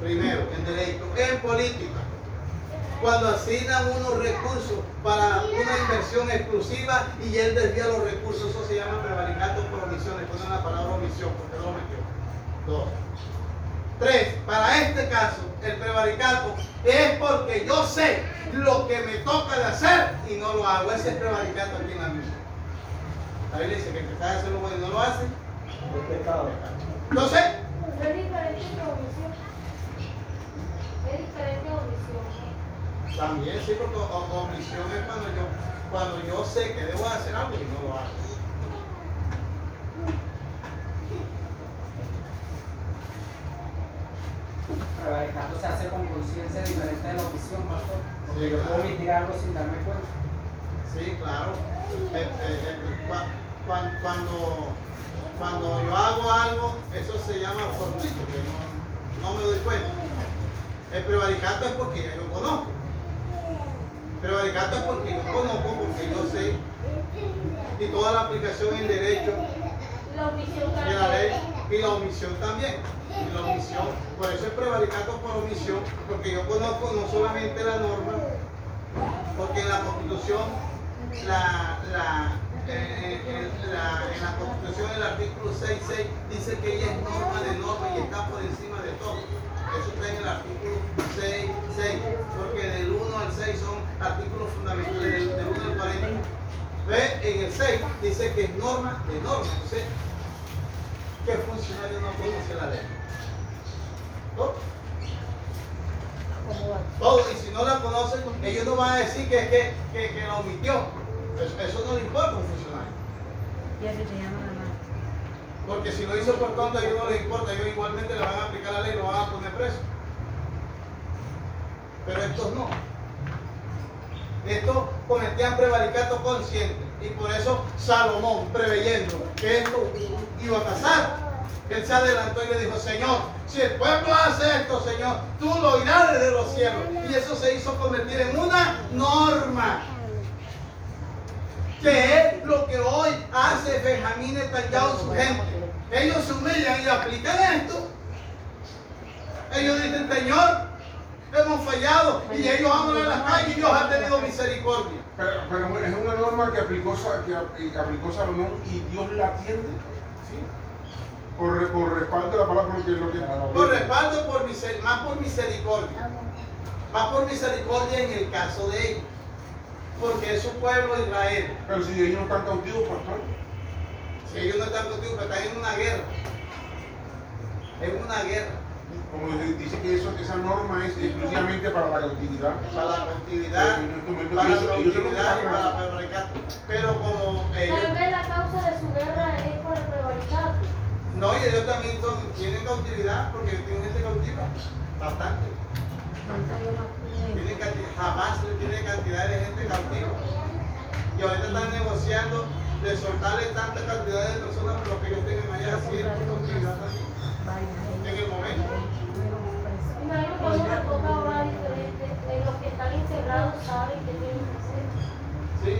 Primero, en derecho. En política, cuando asignan unos recursos para una inversión exclusiva y él desvía los recursos, eso se llama prevaricato por omisión. Le ponen la palabra omisión porque no lo metió. Dos. Tres, para este caso, el prevaricato es porque yo sé lo que me toca de hacer y no lo hago. Ese es prevaricato aquí en la Biblia. La Biblia dice que el que sabe hacer lo bueno y no lo hace. Es pecado. Entonces, Es diferente. Es diferente a omisión. también sí, porque omisión es cuando yo, cuando yo sé que debo hacer algo y no lo hago. Prevaricato se hace con conciencia diferente de la omisión, pastor. Porque Sí, yo puedo omitir algo sin darme cuenta. Sí, claro. Eh, eh, eh, cua- cuan- cuando, cuando yo hago algo, eso se llama fortuito, que no, no me doy cuenta. El prevaricato es porque yo conozco. Prevaricato es porque yo conozco, porque yo sé. Y toda la aplicación en derecho de la ley y la omisión también. Y la omisión, por eso es prevaricato por omisión, porque yo conozco no solamente la norma, porque en la constitución, la, eh, eh, la- en la constitución el artículo 6.6 dice que ella es norma de norma y está por encima de todo. Eso está en el artículo 6.6, porque del 1 al 6 son artículos fundamentales, del, del 1 al 40. Ve, en el 6 dice que es norma de norma. ¿Qué funcionario no conoce la ley? ¿No? Todo, y si no la conocen, ellos no van a decir que, que, que, que la omitió. Eso, eso no le importa a un funcionario. Ya que te llaman a más. Porque si lo hizo por conta, a ellos no les importa, ellos igualmente le van a aplicar la ley y lo van a poner preso. Pero estos no. Estos cometían prevaricato consciente. Y por eso Salomón, preveyendo que esto iba a pasar, él se adelantó y le dijo, Señor, si el pueblo hace esto, Señor, tú lo irás desde los cielos. Y eso se hizo convertir en una norma. Que es lo que hoy hace Benjamín Netanyahu su gente. Ellos se humillan y aplican esto. Ellos dicen, Señor, hemos fallado. Y ellos van a la calle y Dios ha tenido misericordia. Pero, pero es una norma que aplicó, que ap- que aplicó Salomón y Dios la atiende. ¿sí? Por, re- por respaldo de la palabra, porque lo que. Por respaldo, por miser- más por misericordia. Más por misericordia en el caso de ellos. Porque es su pueblo Israel. Pero si ellos no están cautivos, pastor. Si ellos no están contigo, pero están en una guerra. En una guerra. Como dice que eso, esa norma es exclusivamente para la cautividad. Para la cautividad, Ellos- para la cautividad y para la prevaricato. Pero como ellos. Tal vez la causa de su guerra es por el prevaricato. No, y ellos también son- tienen cautividad porque tienen gente cautiva. Bastante. Tienen cantidad, jamás tiene cantidad de gente cautiva. Y ahorita están negociando de soltarle tanta cantidad de personas por lo que ellos tengan allá haciendo cautividad también. En el momento. Sí,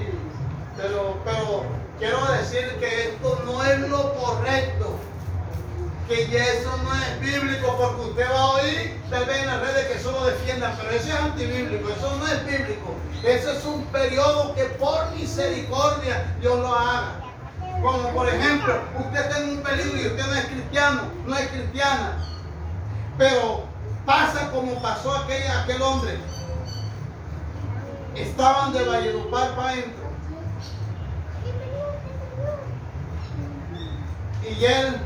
pero, pero quiero decir que esto no es lo correcto. Que ya eso no es bíblico, porque usted va a oír tal vez en las redes que eso lo defiendan, pero eso es antibíblico, eso no es bíblico. Eso es un periodo que por misericordia Dios lo haga. Como por ejemplo, usted está en un peligro y usted no es cristiano, no es cristiana. Pero pasa como pasó aquel, aquel hombre. Estaban de Valledupar para adentro. Y él,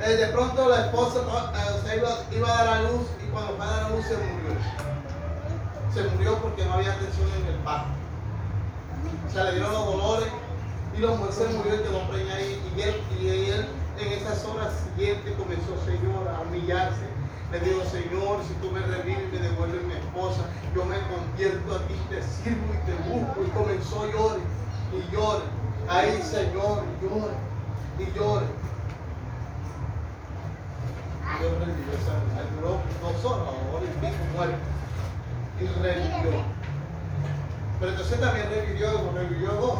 eh, de pronto la esposa eh, iba, iba a dar a luz y cuando fue a dar a luz se murió. Se murió porque no había atención en el parto. O sea, le dieron los dolores y mujer se murió y quedó preñada. Y él, y él en esas horas siguientes comenzó, Señor, a humillarse. Le digo, Señor, si tú me revives, me devuelves mi esposa, yo me convierto a ti, te sirvo y te busco. Y comenzó a llorar y llore. Ahí, Señor, llore y llore. Dios revivió esa mujer, duró dos horas, hora y pico muerto. Y revivió. Pero entonces también revivió, revivió dos.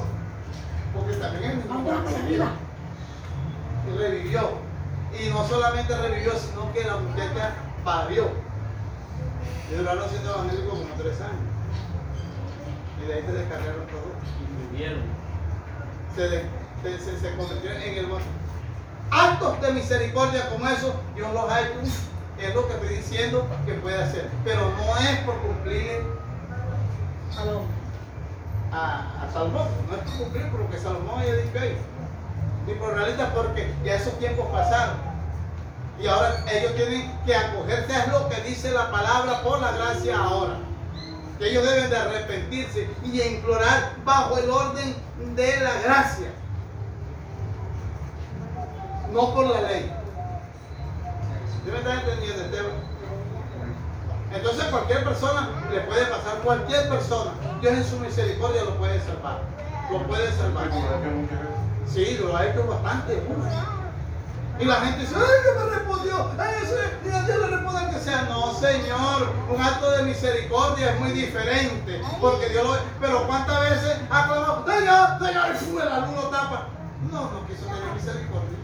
Porque también es mi Y revivió. Y no solamente revivió, sino que la muchacha parió. Y duraron siendo evangélicos como tres años. Y de ahí se descargaron todos Vivieron. se, de- se, se, se convirtieron en el mundo. Actos de misericordia como eso, Dios los ha hecho. Es lo que estoy diciendo que puede hacer. Pero no es por cumplir a, a Salomón. No es por cumplir por lo que Salomón haya dicho ahí. Ni realidad porque ya esos tiempos pasaron. Y ahora ellos tienen que acogerse a lo que dice la palabra por la gracia ahora. Que ellos deben de arrepentirse y implorar bajo el orden de la gracia. No por la ley. ¿Sí me están entendiendo, Esteban? Entonces cualquier persona le puede pasar, cualquier persona. Dios en su misericordia lo puede salvar. Lo puede salvar. Sí, lo ha hecho bastante. Y la gente dice, ¡ay, que me respondió! ¡Ay, a Dios le responde al que sea. No, Señor, un acto de misericordia es muy diferente. Porque Dios lo... Pero ¿cuántas veces ha clamado, Señor, Señor, y sube la luz lo tapa? No, no quiso tener misericordia.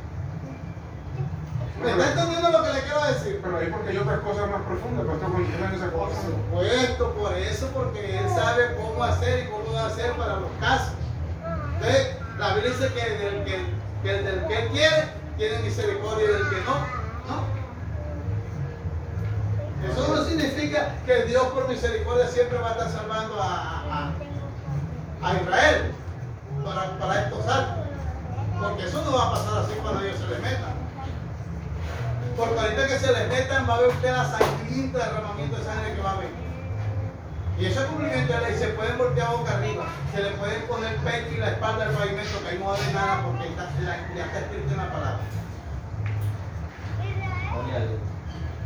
¿Me está entendiendo lo que le quiero decir? Pero ahí porque hay otras cosas más profundas, pero esto contiene esa Por cosa. supuesto, por eso, porque Él sabe cómo hacer y cómo no hacer para los casos. La Biblia dice que, del que, el del que quiere, tiene misericordia y del que no, no. Eso no significa que Dios por misericordia siempre va a estar salvando a, a- Israel para, para estos actos. Porque eso no va a pasar así cuando ellos se les metan. Porque ahorita que se les metan va a ver usted la sangrienta derramamiento de sangre que va a haber. Y eso es cumplimiento de la ley. Se pueden voltear boca arriba. Se le pueden poner pecho y la espalda al pavimento que ahí no haber nada porque está, la- ya está escrito en la palabra. Gloria a Dios.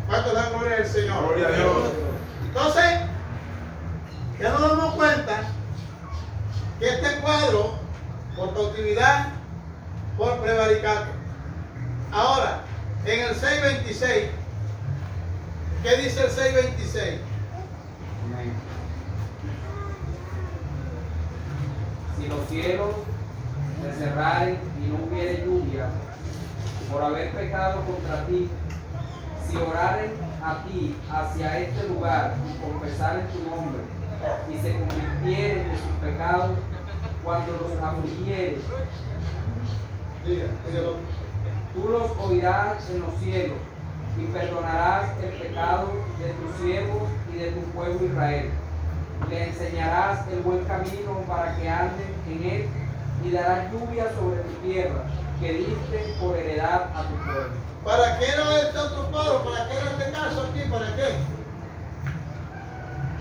¿Cuánto dan gloria al Señor? Gloria a Dios. Entonces, ya nos damos cuenta que este cuadro, por cautividad, por prevaricato. Ahora, en el 626, ¿qué dice el 626? Amén. Si los cielos se cerraren y no hubiere lluvia, por haber pecado contra ti, si oraren a ti hacia este lugar y confesaren tu nombre, y se convirtieren de sus pecados, cuando los afligieres. Tú los oirás en los cielos y perdonarás el pecado de tus siervos y de tu pueblo Israel. Le enseñarás el buen camino para que anden en él y darás lluvia sobre tu tierra que diste por heredad a tu pueblo. ¿Para qué era este otro cuadro? ¿Para qué era este caso aquí? ¿Para qué?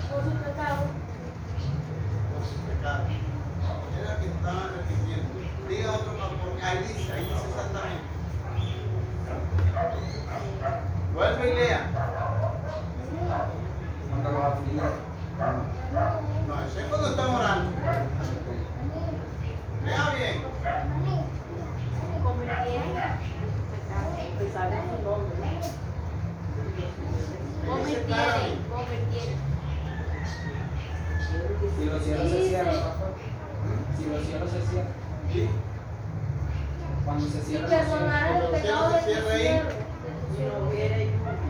Por su pecado. Por su pecado. Era que estaban repitiendo. Diga otro porque ahí dice, ahí dice exactamente. Vuelve y lea. Cuando los. No, eso es cuando estamos orando. Lea bien. Convirtieron. Convirtieron. Si los cielos se cierran. Si los cielos se cierran. Y Cuando se cierran los cielos. perdonar el pecado de tus siervos.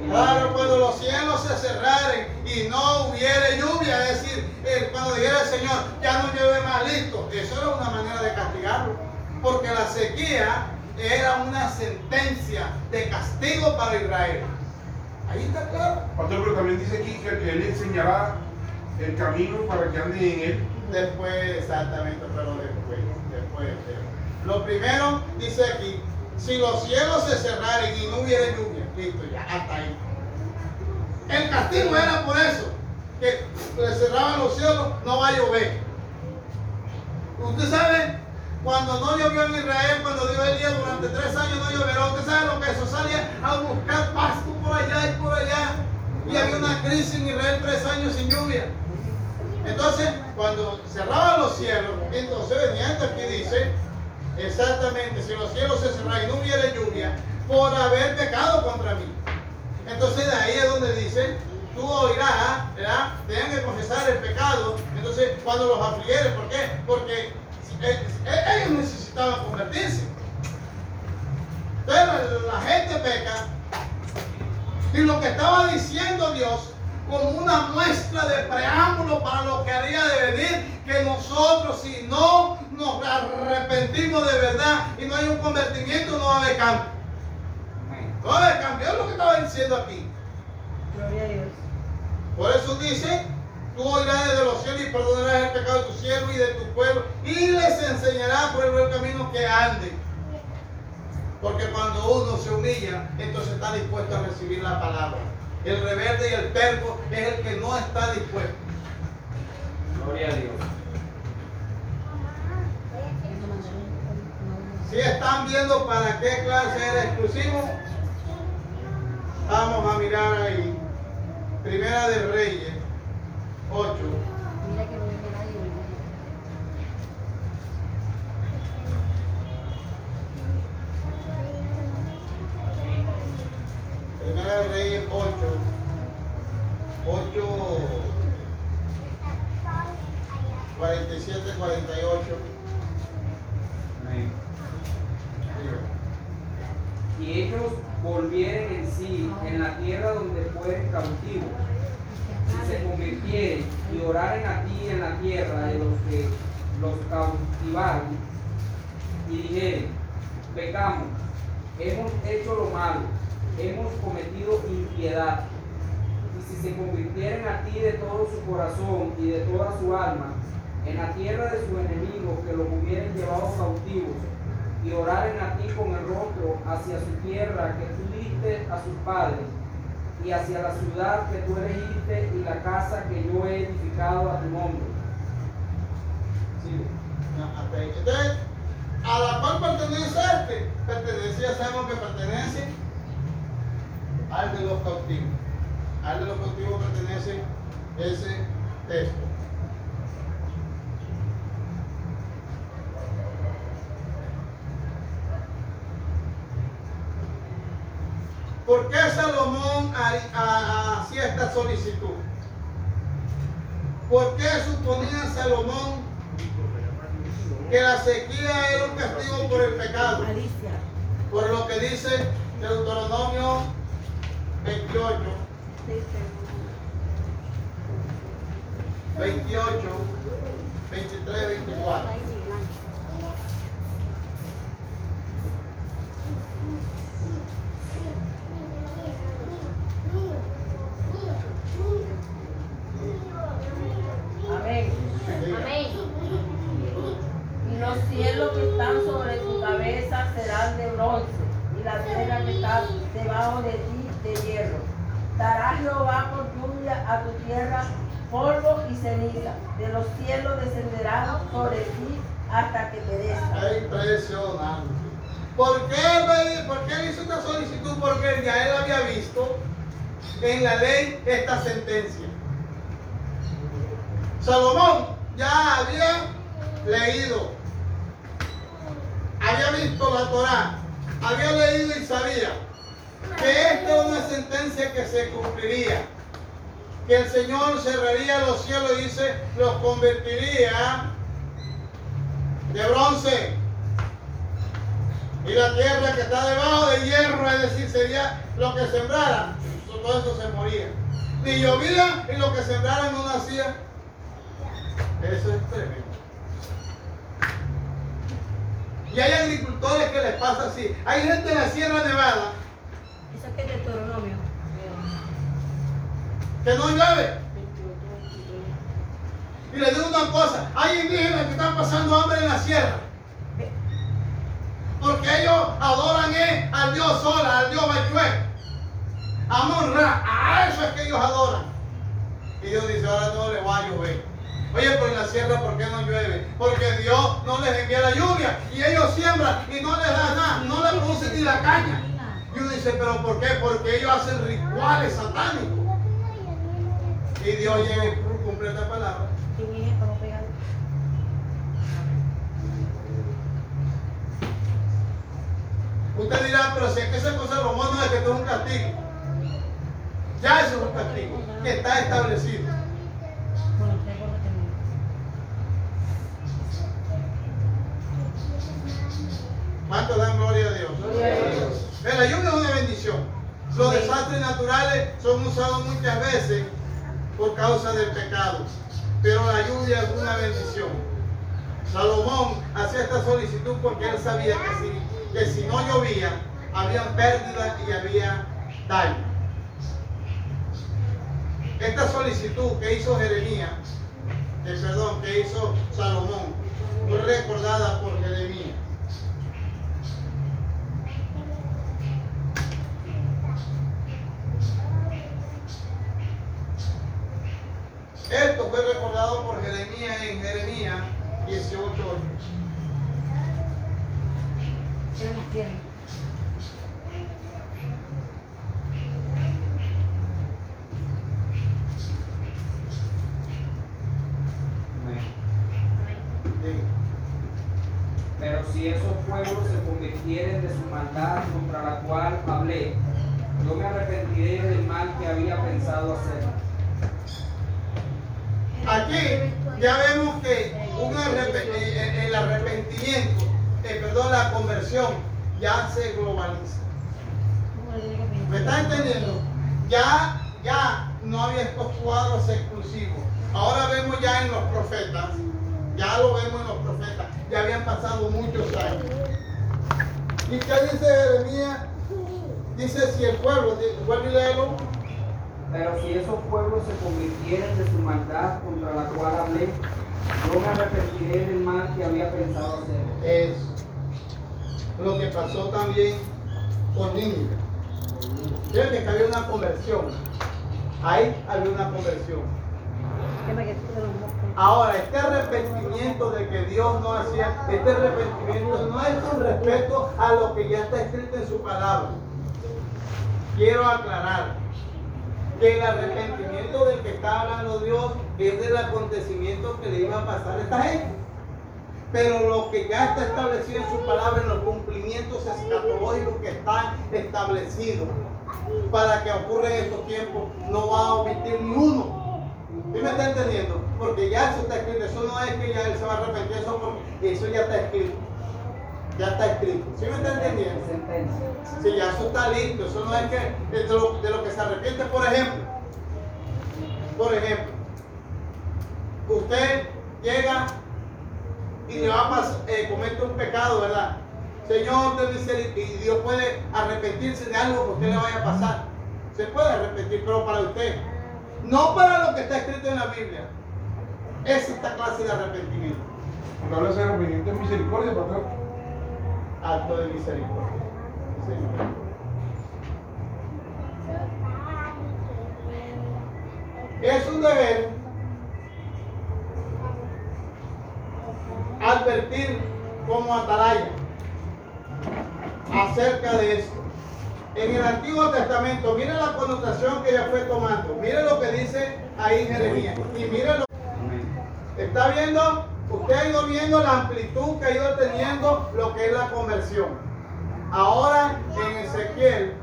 Claro, cuando los cielos se cerraren y no hubiere lluvia, cuando dijera el Señor, ya no llueve más listo, eso era una manera de castigarlo, porque la sequía era una sentencia de castigo para Israel. Ahí está claro. Pastor, pero también dice aquí que Él enseñará el camino para que anden en Él. Después, exactamente, pero después, después. después. Lo primero dice aquí, si los cielos se cerraren y no hubiera lluvia, listo, ya, hasta ahí. El castigo era por eso, que le cerraban los cielos, no va a llover. Usted sabe, cuando no llovió en Israel, cuando dio el día durante tres años no lloverá, usted sabe lo que eso salía a buscar pasto por allá y por allá. Y había una crisis en Israel tres años sin lluvia. Entonces, cuando cerraban los cielos, entonces venía esto aquí dice, exactamente, si los cielos se cerraran y no hubiera lluvia, por haber pecado contra mí. Entonces de ahí es donde dice, tú oirás, ¿verdad? Tengan que confesar el pecado. Entonces, cuando los afligieres, ¿por qué? Porque eh, eh, ellos necesitaban convertirse. Entonces la, gente peca. Y lo que estaba diciendo Dios, como una muestra de preámbulo para lo que haría de venir, que nosotros si no nos arrepentimos de verdad y no hay un convertimiento, no va a haber cambio. No va a haber cambio, es lo que estaba diciendo aquí. Gloria a Dios. Por eso dice, tú oirás desde los cielos y perdonarás el pecado de tu siervo y de tu pueblo y les enseñarás por el buen camino que anden. Porque cuando uno se humilla, entonces está dispuesto a recibir la palabra. El rebelde y el terco es el que no está dispuesto. Gloria a Dios. Si están viendo para qué clase era exclusivo, vamos a mirar ahí. Primera de Reyes 8. Primera de Reyes 8. 8. 47, 48. Y ellos volvieren en sí en la tierra donde fueren cautivos. Si se convirtieren y oraren a ti en la tierra de los que los cautivaron y dijeren, pecamos, hemos hecho lo malo, hemos cometido impiedad. Y si se convirtieren a ti de todo su corazón y de toda su alma, en la tierra de sus enemigos que los hubieren llevado cautivos, y oraren a ti con el rostro hacia su tierra que tú diste a sus padres, y hacia la ciudad que tú elegiste y la casa que yo he edificado a tu nombre. Entonces, ¿a la cual pertenece este? Pertenece, ya sabemos que pertenece al de los cautivos. Al de los cautivos pertenece ese texto. ¿Por qué Salomón ha- ha- hacía esta solicitud? ¿Por qué suponía Salomón que la sequía era un castigo por el pecado? Por lo que dice Deuteronomio 28, 28, 23, 24. Amén. Amén. Y los cielos que están sobre tu cabeza serán de bronce, y la tierra que está debajo de ti de hierro. Dará Jehová por lluvia a tu tierra polvo y ceniza. De los cielos descenderán sobre ti hasta que perezca. Es impresionante. ¿Por qué, ¿Por qué hizo esta solicitud? Porque ya él había visto en la ley esta sentencia. Salomón ya había leído, visto la Torá, había leído y sabía que esta era una sentencia que se cumpliría, que el Señor cerraría los cielos y dice, los convertiría de bronce y la tierra que está debajo de hierro, es decir, sería lo que sembrara, todo eso se moría. Ni llovía y lo que sembrara no nacía. Eso es tremendo. Y hay agricultores que les pasa así. Hay gente en la Sierra Nevada Eso es que es de Deuteronomio. que no llueve. Y les digo una cosa, hay indígenas que están pasando hambre en la sierra. Porque ellos adoran eh, al Dios Sola, al Dios Bayué. Amon Ra, a eso es que ellos adoran. Y Dios dice, ahora no les va a llover. Oye, pero en la sierra, ¿por qué no llueve? Porque Dios no les envía la lluvia. Y ellos siembran y no les da nada, no les produce ni la caña. Y uno dice, ¿pero por qué? Porque ellos hacen rituales satánicos. Y Dios llega y cumple esta palabra. Usted dirá, pero si es que ese cosa Salomón no es que esto es un castigo. Ya eso es un castigo que está establecido. Bueno, te acuerdas que no. ¿Cuánto dan gloria a Dios? La lluvia es una bendición. Los desastres naturales son usados muchas veces por causa del pecado. Pero la lluvia es una bendición. Salomón hacía esta solicitud porque él sabía que si, que si no llovía, había pérdidas y había daño. Esta solicitud que hizo Jeremías, eh, perdón, que hizo Salomón, fue recordada por Jeremías. Esto fue recordado por Jeremías en Jeremías 18. Eran las tierras. Pero si esos pueblos se convirtieren de su maldad contra la cual hablé, yo me arrepentiré del mal que había pensado hacer. Aquí ya vemos que un arrepe- eh, el arrepentimiento, eh, perdón, la conversión ya se globaliza. ¿Me está entendiendo? Ya, ya no había estos cuadros exclusivos. Ahora vemos ya en los profetas, ya lo vemos en los profetas, ya habían pasado muchos años. ¿Y qué dice Jeremías? Dice si el pueblo, vuelve y léelo. Pero si esos pueblos se convirtieren de su maldad contra la cual hablé, yo me arrepentiré del mal que había pensado hacer. es lo que pasó también con Nínive. Fíjate que había una conversión. Ahí había una conversión. Ahora, este arrepentimiento de que Dios no hacía, este arrepentimiento no es con respecto a lo que ya está escrito en su palabra. Quiero aclarar que el arrepentimiento del que está hablando Dios es del acontecimiento que le iba a pasar a esta gente. Pero lo que ya está establecido en su palabra, en los cumplimientos escatológicos que están establecidos para que ocurra en estos tiempos, no va a omitir ni uno. ¿Sí me está entendiendo? Porque ya eso está escrito. Eso no es que ya él se va a arrepentir, eso, porque eso ya está escrito. Ya está escrito. ¿Sí me está entendiendo? Sentencia. Sí, ya eso está listo. Eso no es que de lo, de lo que se arrepiente, por ejemplo. Por ejemplo, usted llega y le va a eh, comete un pecado, ¿verdad? Señor, ten misericordia, y Dios puede arrepentirse de algo que a usted le vaya a pasar. Se puede arrepentir, pero para usted. No para lo que está escrito en la Biblia. Es esta clase de arrepentimiento. Cuando hablas de arrepentimiento es misericordia, patrón. Acto de misericordia. Señor. Es un deber advertir como atalaya acerca de esto. En el Antiguo Testamento, mire la connotación que ya fue tomando. Mire lo que dice ahí Jeremías. Y mire lo. ¿Está viendo? Usted ha ido viendo la amplitud que ha ido teniendo lo que es la conversión. Ahora en Ezequiel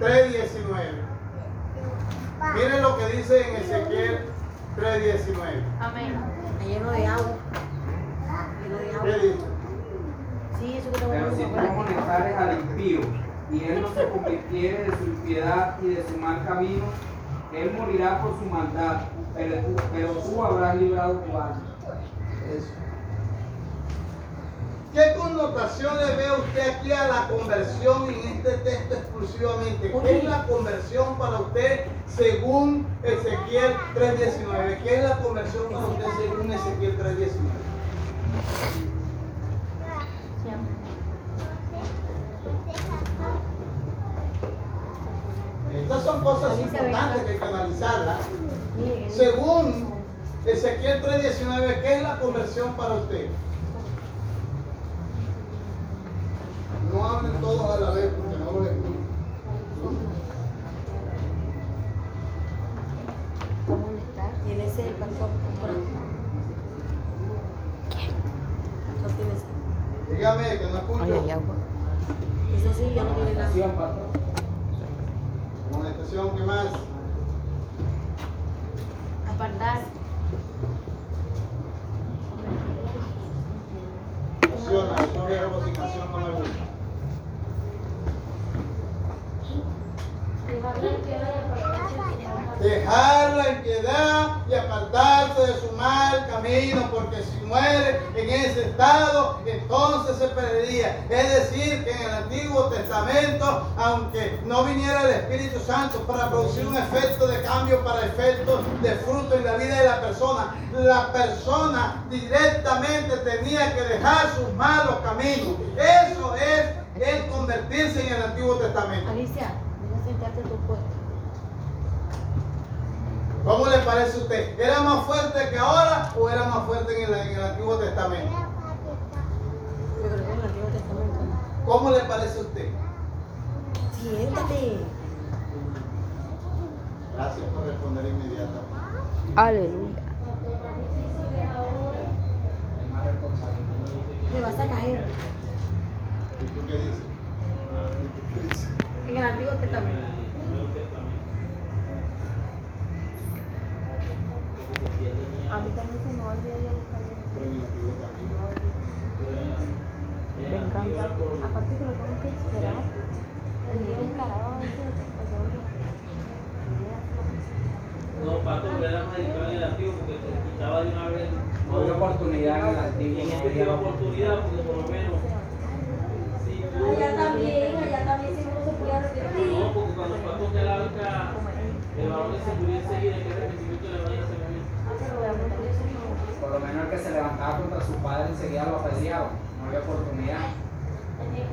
3.19. Miren lo que dice en Ezequiel 3.19. Amén. Lleno de agua. Lleno de ¿Qué agua. dice? Sí, eso que te voy a Pero si decir. tú al impío y él no se convirtiere de su impiedad y de su mal camino, él morirá por su maldad, pero tú, pero tú habrás librado tu alma. Eso. ¿Qué connotación le ve usted aquí a la conversión en este texto exclusivamente? ¿Qué es la conversión para usted según Ezequiel 3.19? ¿Qué es la conversión para usted según Ezequiel 3.19? Estas son cosas importantes que hay que analizarlas. Según Ezequiel 3.19, ¿qué es la conversión para usted? No hablen todos a la vez porque no lo escucho. Ese el pastor ese. Dígame que no escucho. agua. Ese sí, ya no tiene nada. Amonestación, ¿qué más? Apartar. Funciona, eso de resignación no me gusta. Dejar la piedra y apartarse de su maldad. Dejar la impiedad y de su mal camino, porque si muere en ese estado, entonces se perdería. Es decir, que en el Antiguo Testamento, aunque no viniera el Espíritu Santo para producir un efecto de cambio, para efectos de fruto en la vida de la persona, la persona directamente tenía que dejar sus malos caminos. Eso es el convertirse en el Antiguo Testamento. Alicia, sentarte en tu puesto. ¿Cómo le parece a usted? ¿Era más fuerte que ahora o era más fuerte en el, en Testamento? Antiguo Testamento. ¿Cómo le parece a usted? Siéntate. Gracias por responder inmediatamente. Aleluya. Te vas a caer. ¿Y tú qué dices? En el Antiguo Testamento. A mí también se me olvidó ya Me encanta. Aparte que lo tengo que esperar. El día encarado a veces. o sea, oye, No, Pato, era más dedicado en el antiguo porque te quitaba de una vez. No había oportunidad en el Y antiguo. en no este tiene oportunidad porque por lo menos. Allá también, allá también si uno se podía repetir. No, porque cuando Pato que la arca, el varón que se enseguida, que el arrepentimiento de la mañana se murió. Por lo menos el que se levantaba contra su padre enseguida lo apedreaba. No había oportunidad.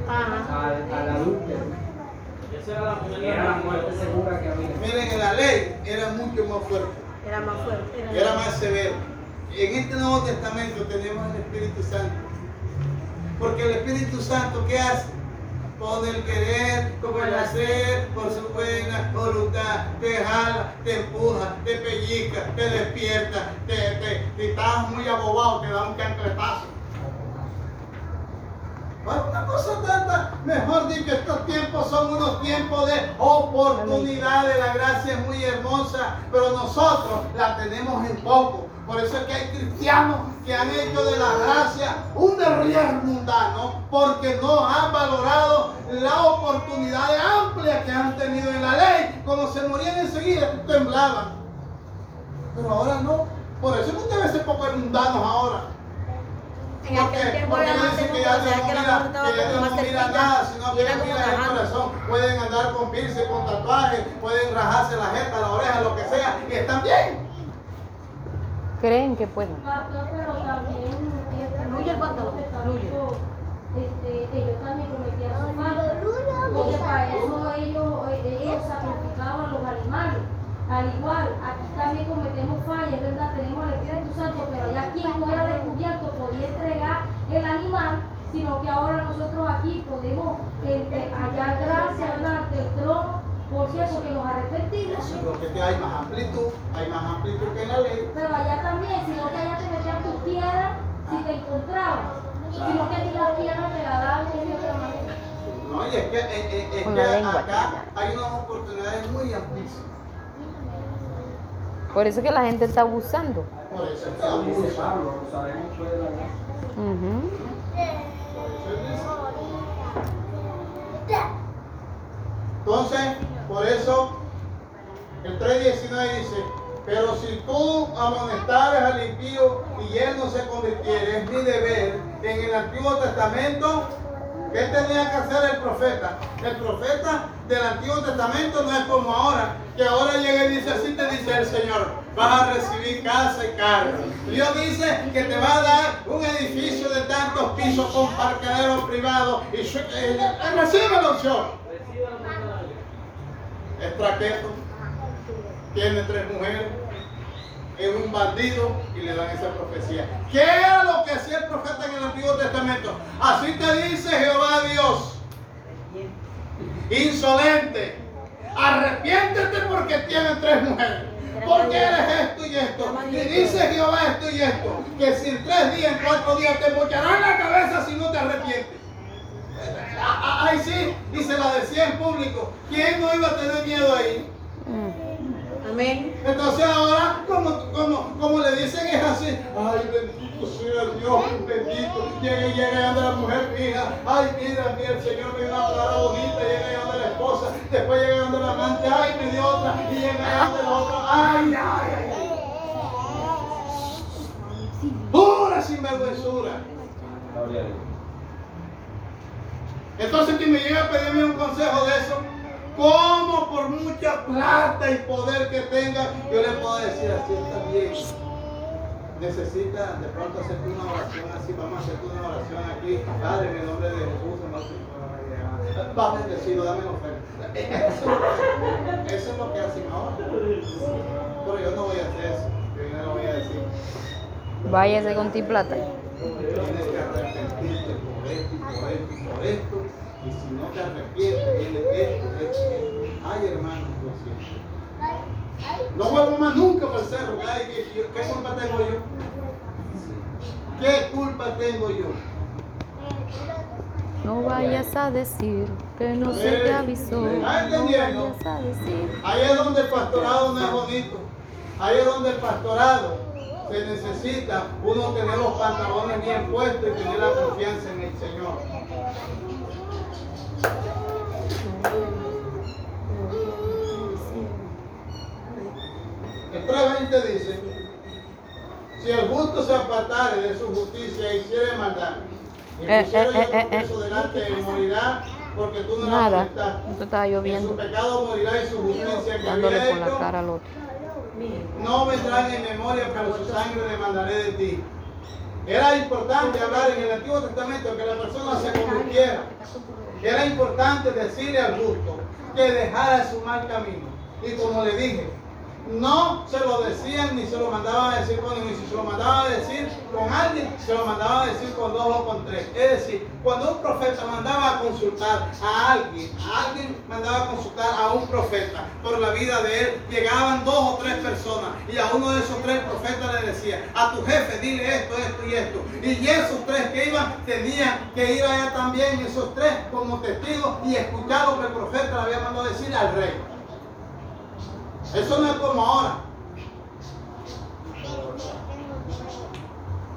Ajá. Al, al adúltero. Era la Era muerte segura que había. Miren, en la ley era mucho más fuerte, Era más fuerte. era más severo. En este Nuevo Testamento tenemos el Espíritu Santo. Porque el Espíritu Santo, ¿qué hace? Con el querer, con el hacer, por su buena voluntad, te jala, te empuja, te pellizca, te despierta, te, te, si estás muy abobado, te da un cancretazo. Bueno, una cosa tanta, mejor dicho, estos tiempos son unos tiempos de oportunidades, la gracia es muy hermosa, pero nosotros la tenemos en poco. Por eso es que hay cristianos que han hecho de la gracia un derrier mundano, porque no han valorado las oportunidades amplias que han tenido en la ley. Cuando se morían enseguida, temblaban. Pero ahora no. Por eso es que ustedes se poco mundanos ahora. En aquel tiempo Porque más dicen que ya no la mira, que ya como no mira nada, sino que como mira el corazón. Pueden andar con piercing, con tatuajes, pueden rajarse la jeta, la oreja, lo que sea, y están bien. Creen que pueden. Pero también Fluye el pantalón, fluye. Este, ellos también cometían falta. Porque para eso ellos, eh, ellos sacrificaban los animales. Al igual, aquí también cometemos fallas, verdad, tenemos el Espíritu Santo, pero allá quien no era descubierto podía entregar el animal, sino que ahora nosotros aquí podemos este, hallar gracia ¿verdad? ante el trono, por cierto que nos arrepentimos. Porque que hay más amplitud, hay más amplitud que en la ley. Pero allá también, sino que allá te metían tus piedras si te encontraban. Sino que ni las piedras te la daban de otra manera. No, y es que, eh, eh, es Con que acá hay unas oportunidades muy amplísimas. Por eso es que la gente está abusando. Por eso es que Dice abusan. Pablo, usaremos mucho de la gracia. Ujú. Entonces, por eso, el 3.19 dice, pero si tú amonestares al impío y él no se convirtiere, es mi deber. En el Antiguo Testamento, ¿qué tenía que hacer el profeta? El profeta del Antiguo Testamento no es como ahora, que ahora llega y dice, así te dice el Señor, vas a recibir casa y carro. Dios dice que te va a dar un edificio de tantos pisos con parqueadero privado y eh, eh, recibe la opción es traqueto, tiene tres mujeres, es un bandido y le dan esa profecía. ¿Qué era lo que hacía el profeta en el Antiguo Testamento? Así te dice Jehová Dios, insolente, arrepiéntete porque tienes tres mujeres. Porque eres esto y esto. Y dice Jehová esto y esto. Que si en tres días, cuatro días te mocharán la cabeza si no te arrepientes. Ah, ah, Ay, sí, y se la decía en público. ¿Quién no iba a tener miedo ahí? Mm. Amén. Entonces ahora, como, como, como le dicen, es así. Ay, bendito sea Dios, bendito. Llega y llega y anda la mujer fija. Ay, mira, mira, el Señor me dio una palabra bonita. Llega y anda la esposa. Después llega y anda la amante. Ay, me dio otra. Y llega y anda la otra. Ay, ay, ay. Pura sinvergüenzura. Entonces quien me llega a pedirme un consejo de eso, como por mucha plata y poder que tenga, yo le puedo decir así está bien. Necesita de pronto hacerte una oración así, vamos a hacerte una oración aquí, Padre, en el nombre de Jesús, hermano, va bendecido, dame la oferta. Eso, eso es lo que hacen ahora. Pero yo no voy a hacer eso, yo no lo voy a decir. Váyase con ti plata. Tienes que arrepentirte por esto y por esto y por esto. Y si no te arrepientes, viene esto, esto, esto. Ay, hermano, lo siento. No vuelvo más nunca el cerro. Ay, ¿qué, qué- culpa tengo yo? ¿Qué culpa tengo yo? No vayas a decir que no se te avisó. No vayas a decir. Ahí es donde el pastorado no es bonito. Ahí es donde el pastorado se necesita uno tener los pantalones bien puestos y tener la confianza en el Señor. El 3.20 dice, si el justo se apartare de su justicia y hiciere maldad, y Eh, eh, eh, eh, preso delante de él, morirá porque tú no Nada. Esto estaba En su lloviendo. pecado morirá y su justicia que Dándole había por la hecho cara al otro. No vendrán en memoria, pero su sangre demandaré de ti. Era importante hablar en el Antiguo Testamento que la persona se convirtiera. Era importante decirle al justo que dejara su mal camino. Y como le dije, no se lo decían ni se lo mandaban a decir con ni si se lo mandaban a decir con alguien, se lo mandaban a decir con dos o con tres. Es decir, cuando un profeta mandaba a consultar a alguien, a alguien mandaba a consultar a un profeta por la vida de él, llegaban dos o tres personas y a uno de esos tres profetas le decía, a tu jefe dile esto, esto y esto. Y esos tres que iban tenían que ir allá también, esos tres como testigos y escuchar lo que el profeta le había mandado decir al rey. Eso no es como ahora.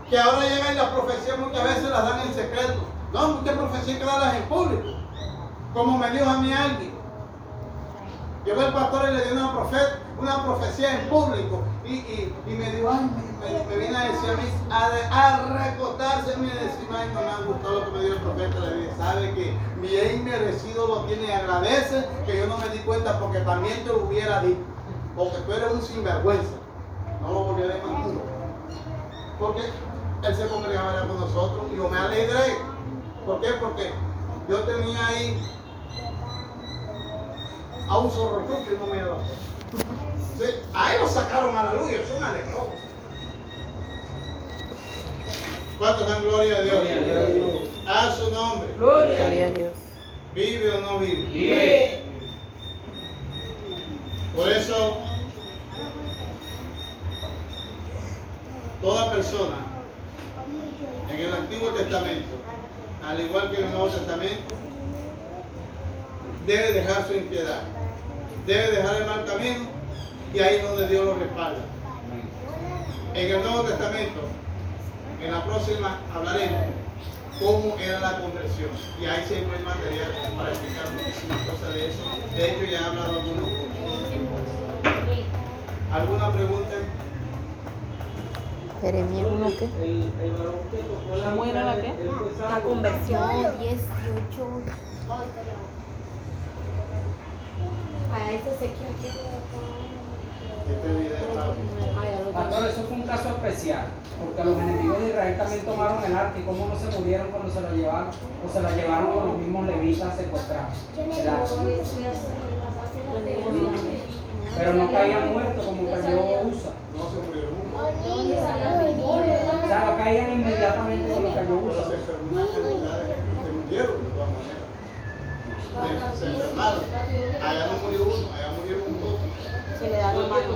Que ahora llegan las profecías muchas veces las dan en secreto. No, muchas profecías que darlas en público. Como me dijo a mí alguien. Llegó el pastor y le dio una, una profecía en público. Y, y, y me dijo, ay, me, me, me vino a decir a mí, a, a recotarse me decía, ay, no me ha gustado lo que me dio el profeta. Le dije, sabe que bien merecido lo tiene y agradece que yo no me di cuenta porque también te hubiera dicho. Porque tú eres un sinvergüenza. No lo volveré más nunca. Porque él se congregaba allá con nosotros y yo me alegré. ¿Por qué? Porque yo tenía ahí a un zorro que no me iba a dar. Sí, ahí lo sacaron a la luz y eso me alegró. ¿Cuántos dan gloria a Dios? Gloria a Dios. A su nombre. Gloria a Dios. ¿Vive o no vive? Vive. Por eso, toda persona en el Antiguo Testamento, al igual que en el Nuevo Testamento, debe dejar su impiedad, debe dejar el mal camino y ahí es donde Dios lo respalda. En el Nuevo Testamento, en la próxima hablaremos cómo era la conversión. Y ahí siempre hay material para explicar muchísimas cosas de eso. De hecho, ya he hablado algunos. ¿Alguna pregunta? Jeremías 1 qué? La ¿Cómo era la qué? La conversión 18. A ese se quiere. Este Pastor, eso fue un caso especial, porque los enemigos de Israel también tomaron el arca y cómo no se murieron cuando se lo llevaron, o se la llevaron con los mismos levitas secuestrados. Pero no caían muertos como cayó Usa. No se murieron. O sea, no caían inmediatamente como cayó Usa. se murieron de todas maneras. Se, enfermaron. Allá no murió uno, allá murieron dos. Se le da la mano.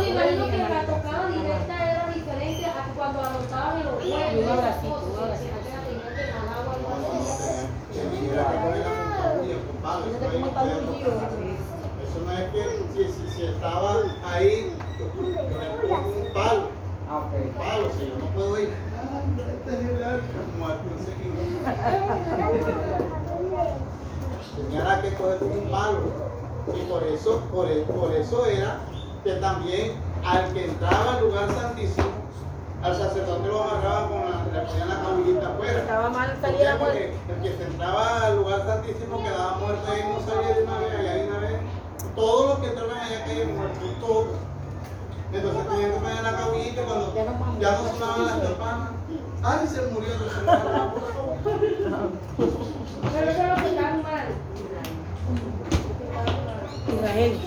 me imagino que la tocada directa era diferente a cuando anotaban en los Y huevos. No, es que si, si, si estaba ahí, con un palo. Ah, ok. palo, si yo no puedo ir. Tenía que coger un palo. Y por eso, por, por eso era que también al que entraba al lugar santísimo, al sacerdote lo amarraban con la, le ponían la cabellita afuera. Estaba mal, ¿Por salía. Porque el que se entraba al lugar santísimo quedaba muerto ahí, no salía de una vez, todos los que trabajan allá caían muertos, todos. Entonces tenían que poner la cabullita cuando ya no sonaban las campanas. Ay, se murió, se murió. Pero eso lo quitaron mal. Israel.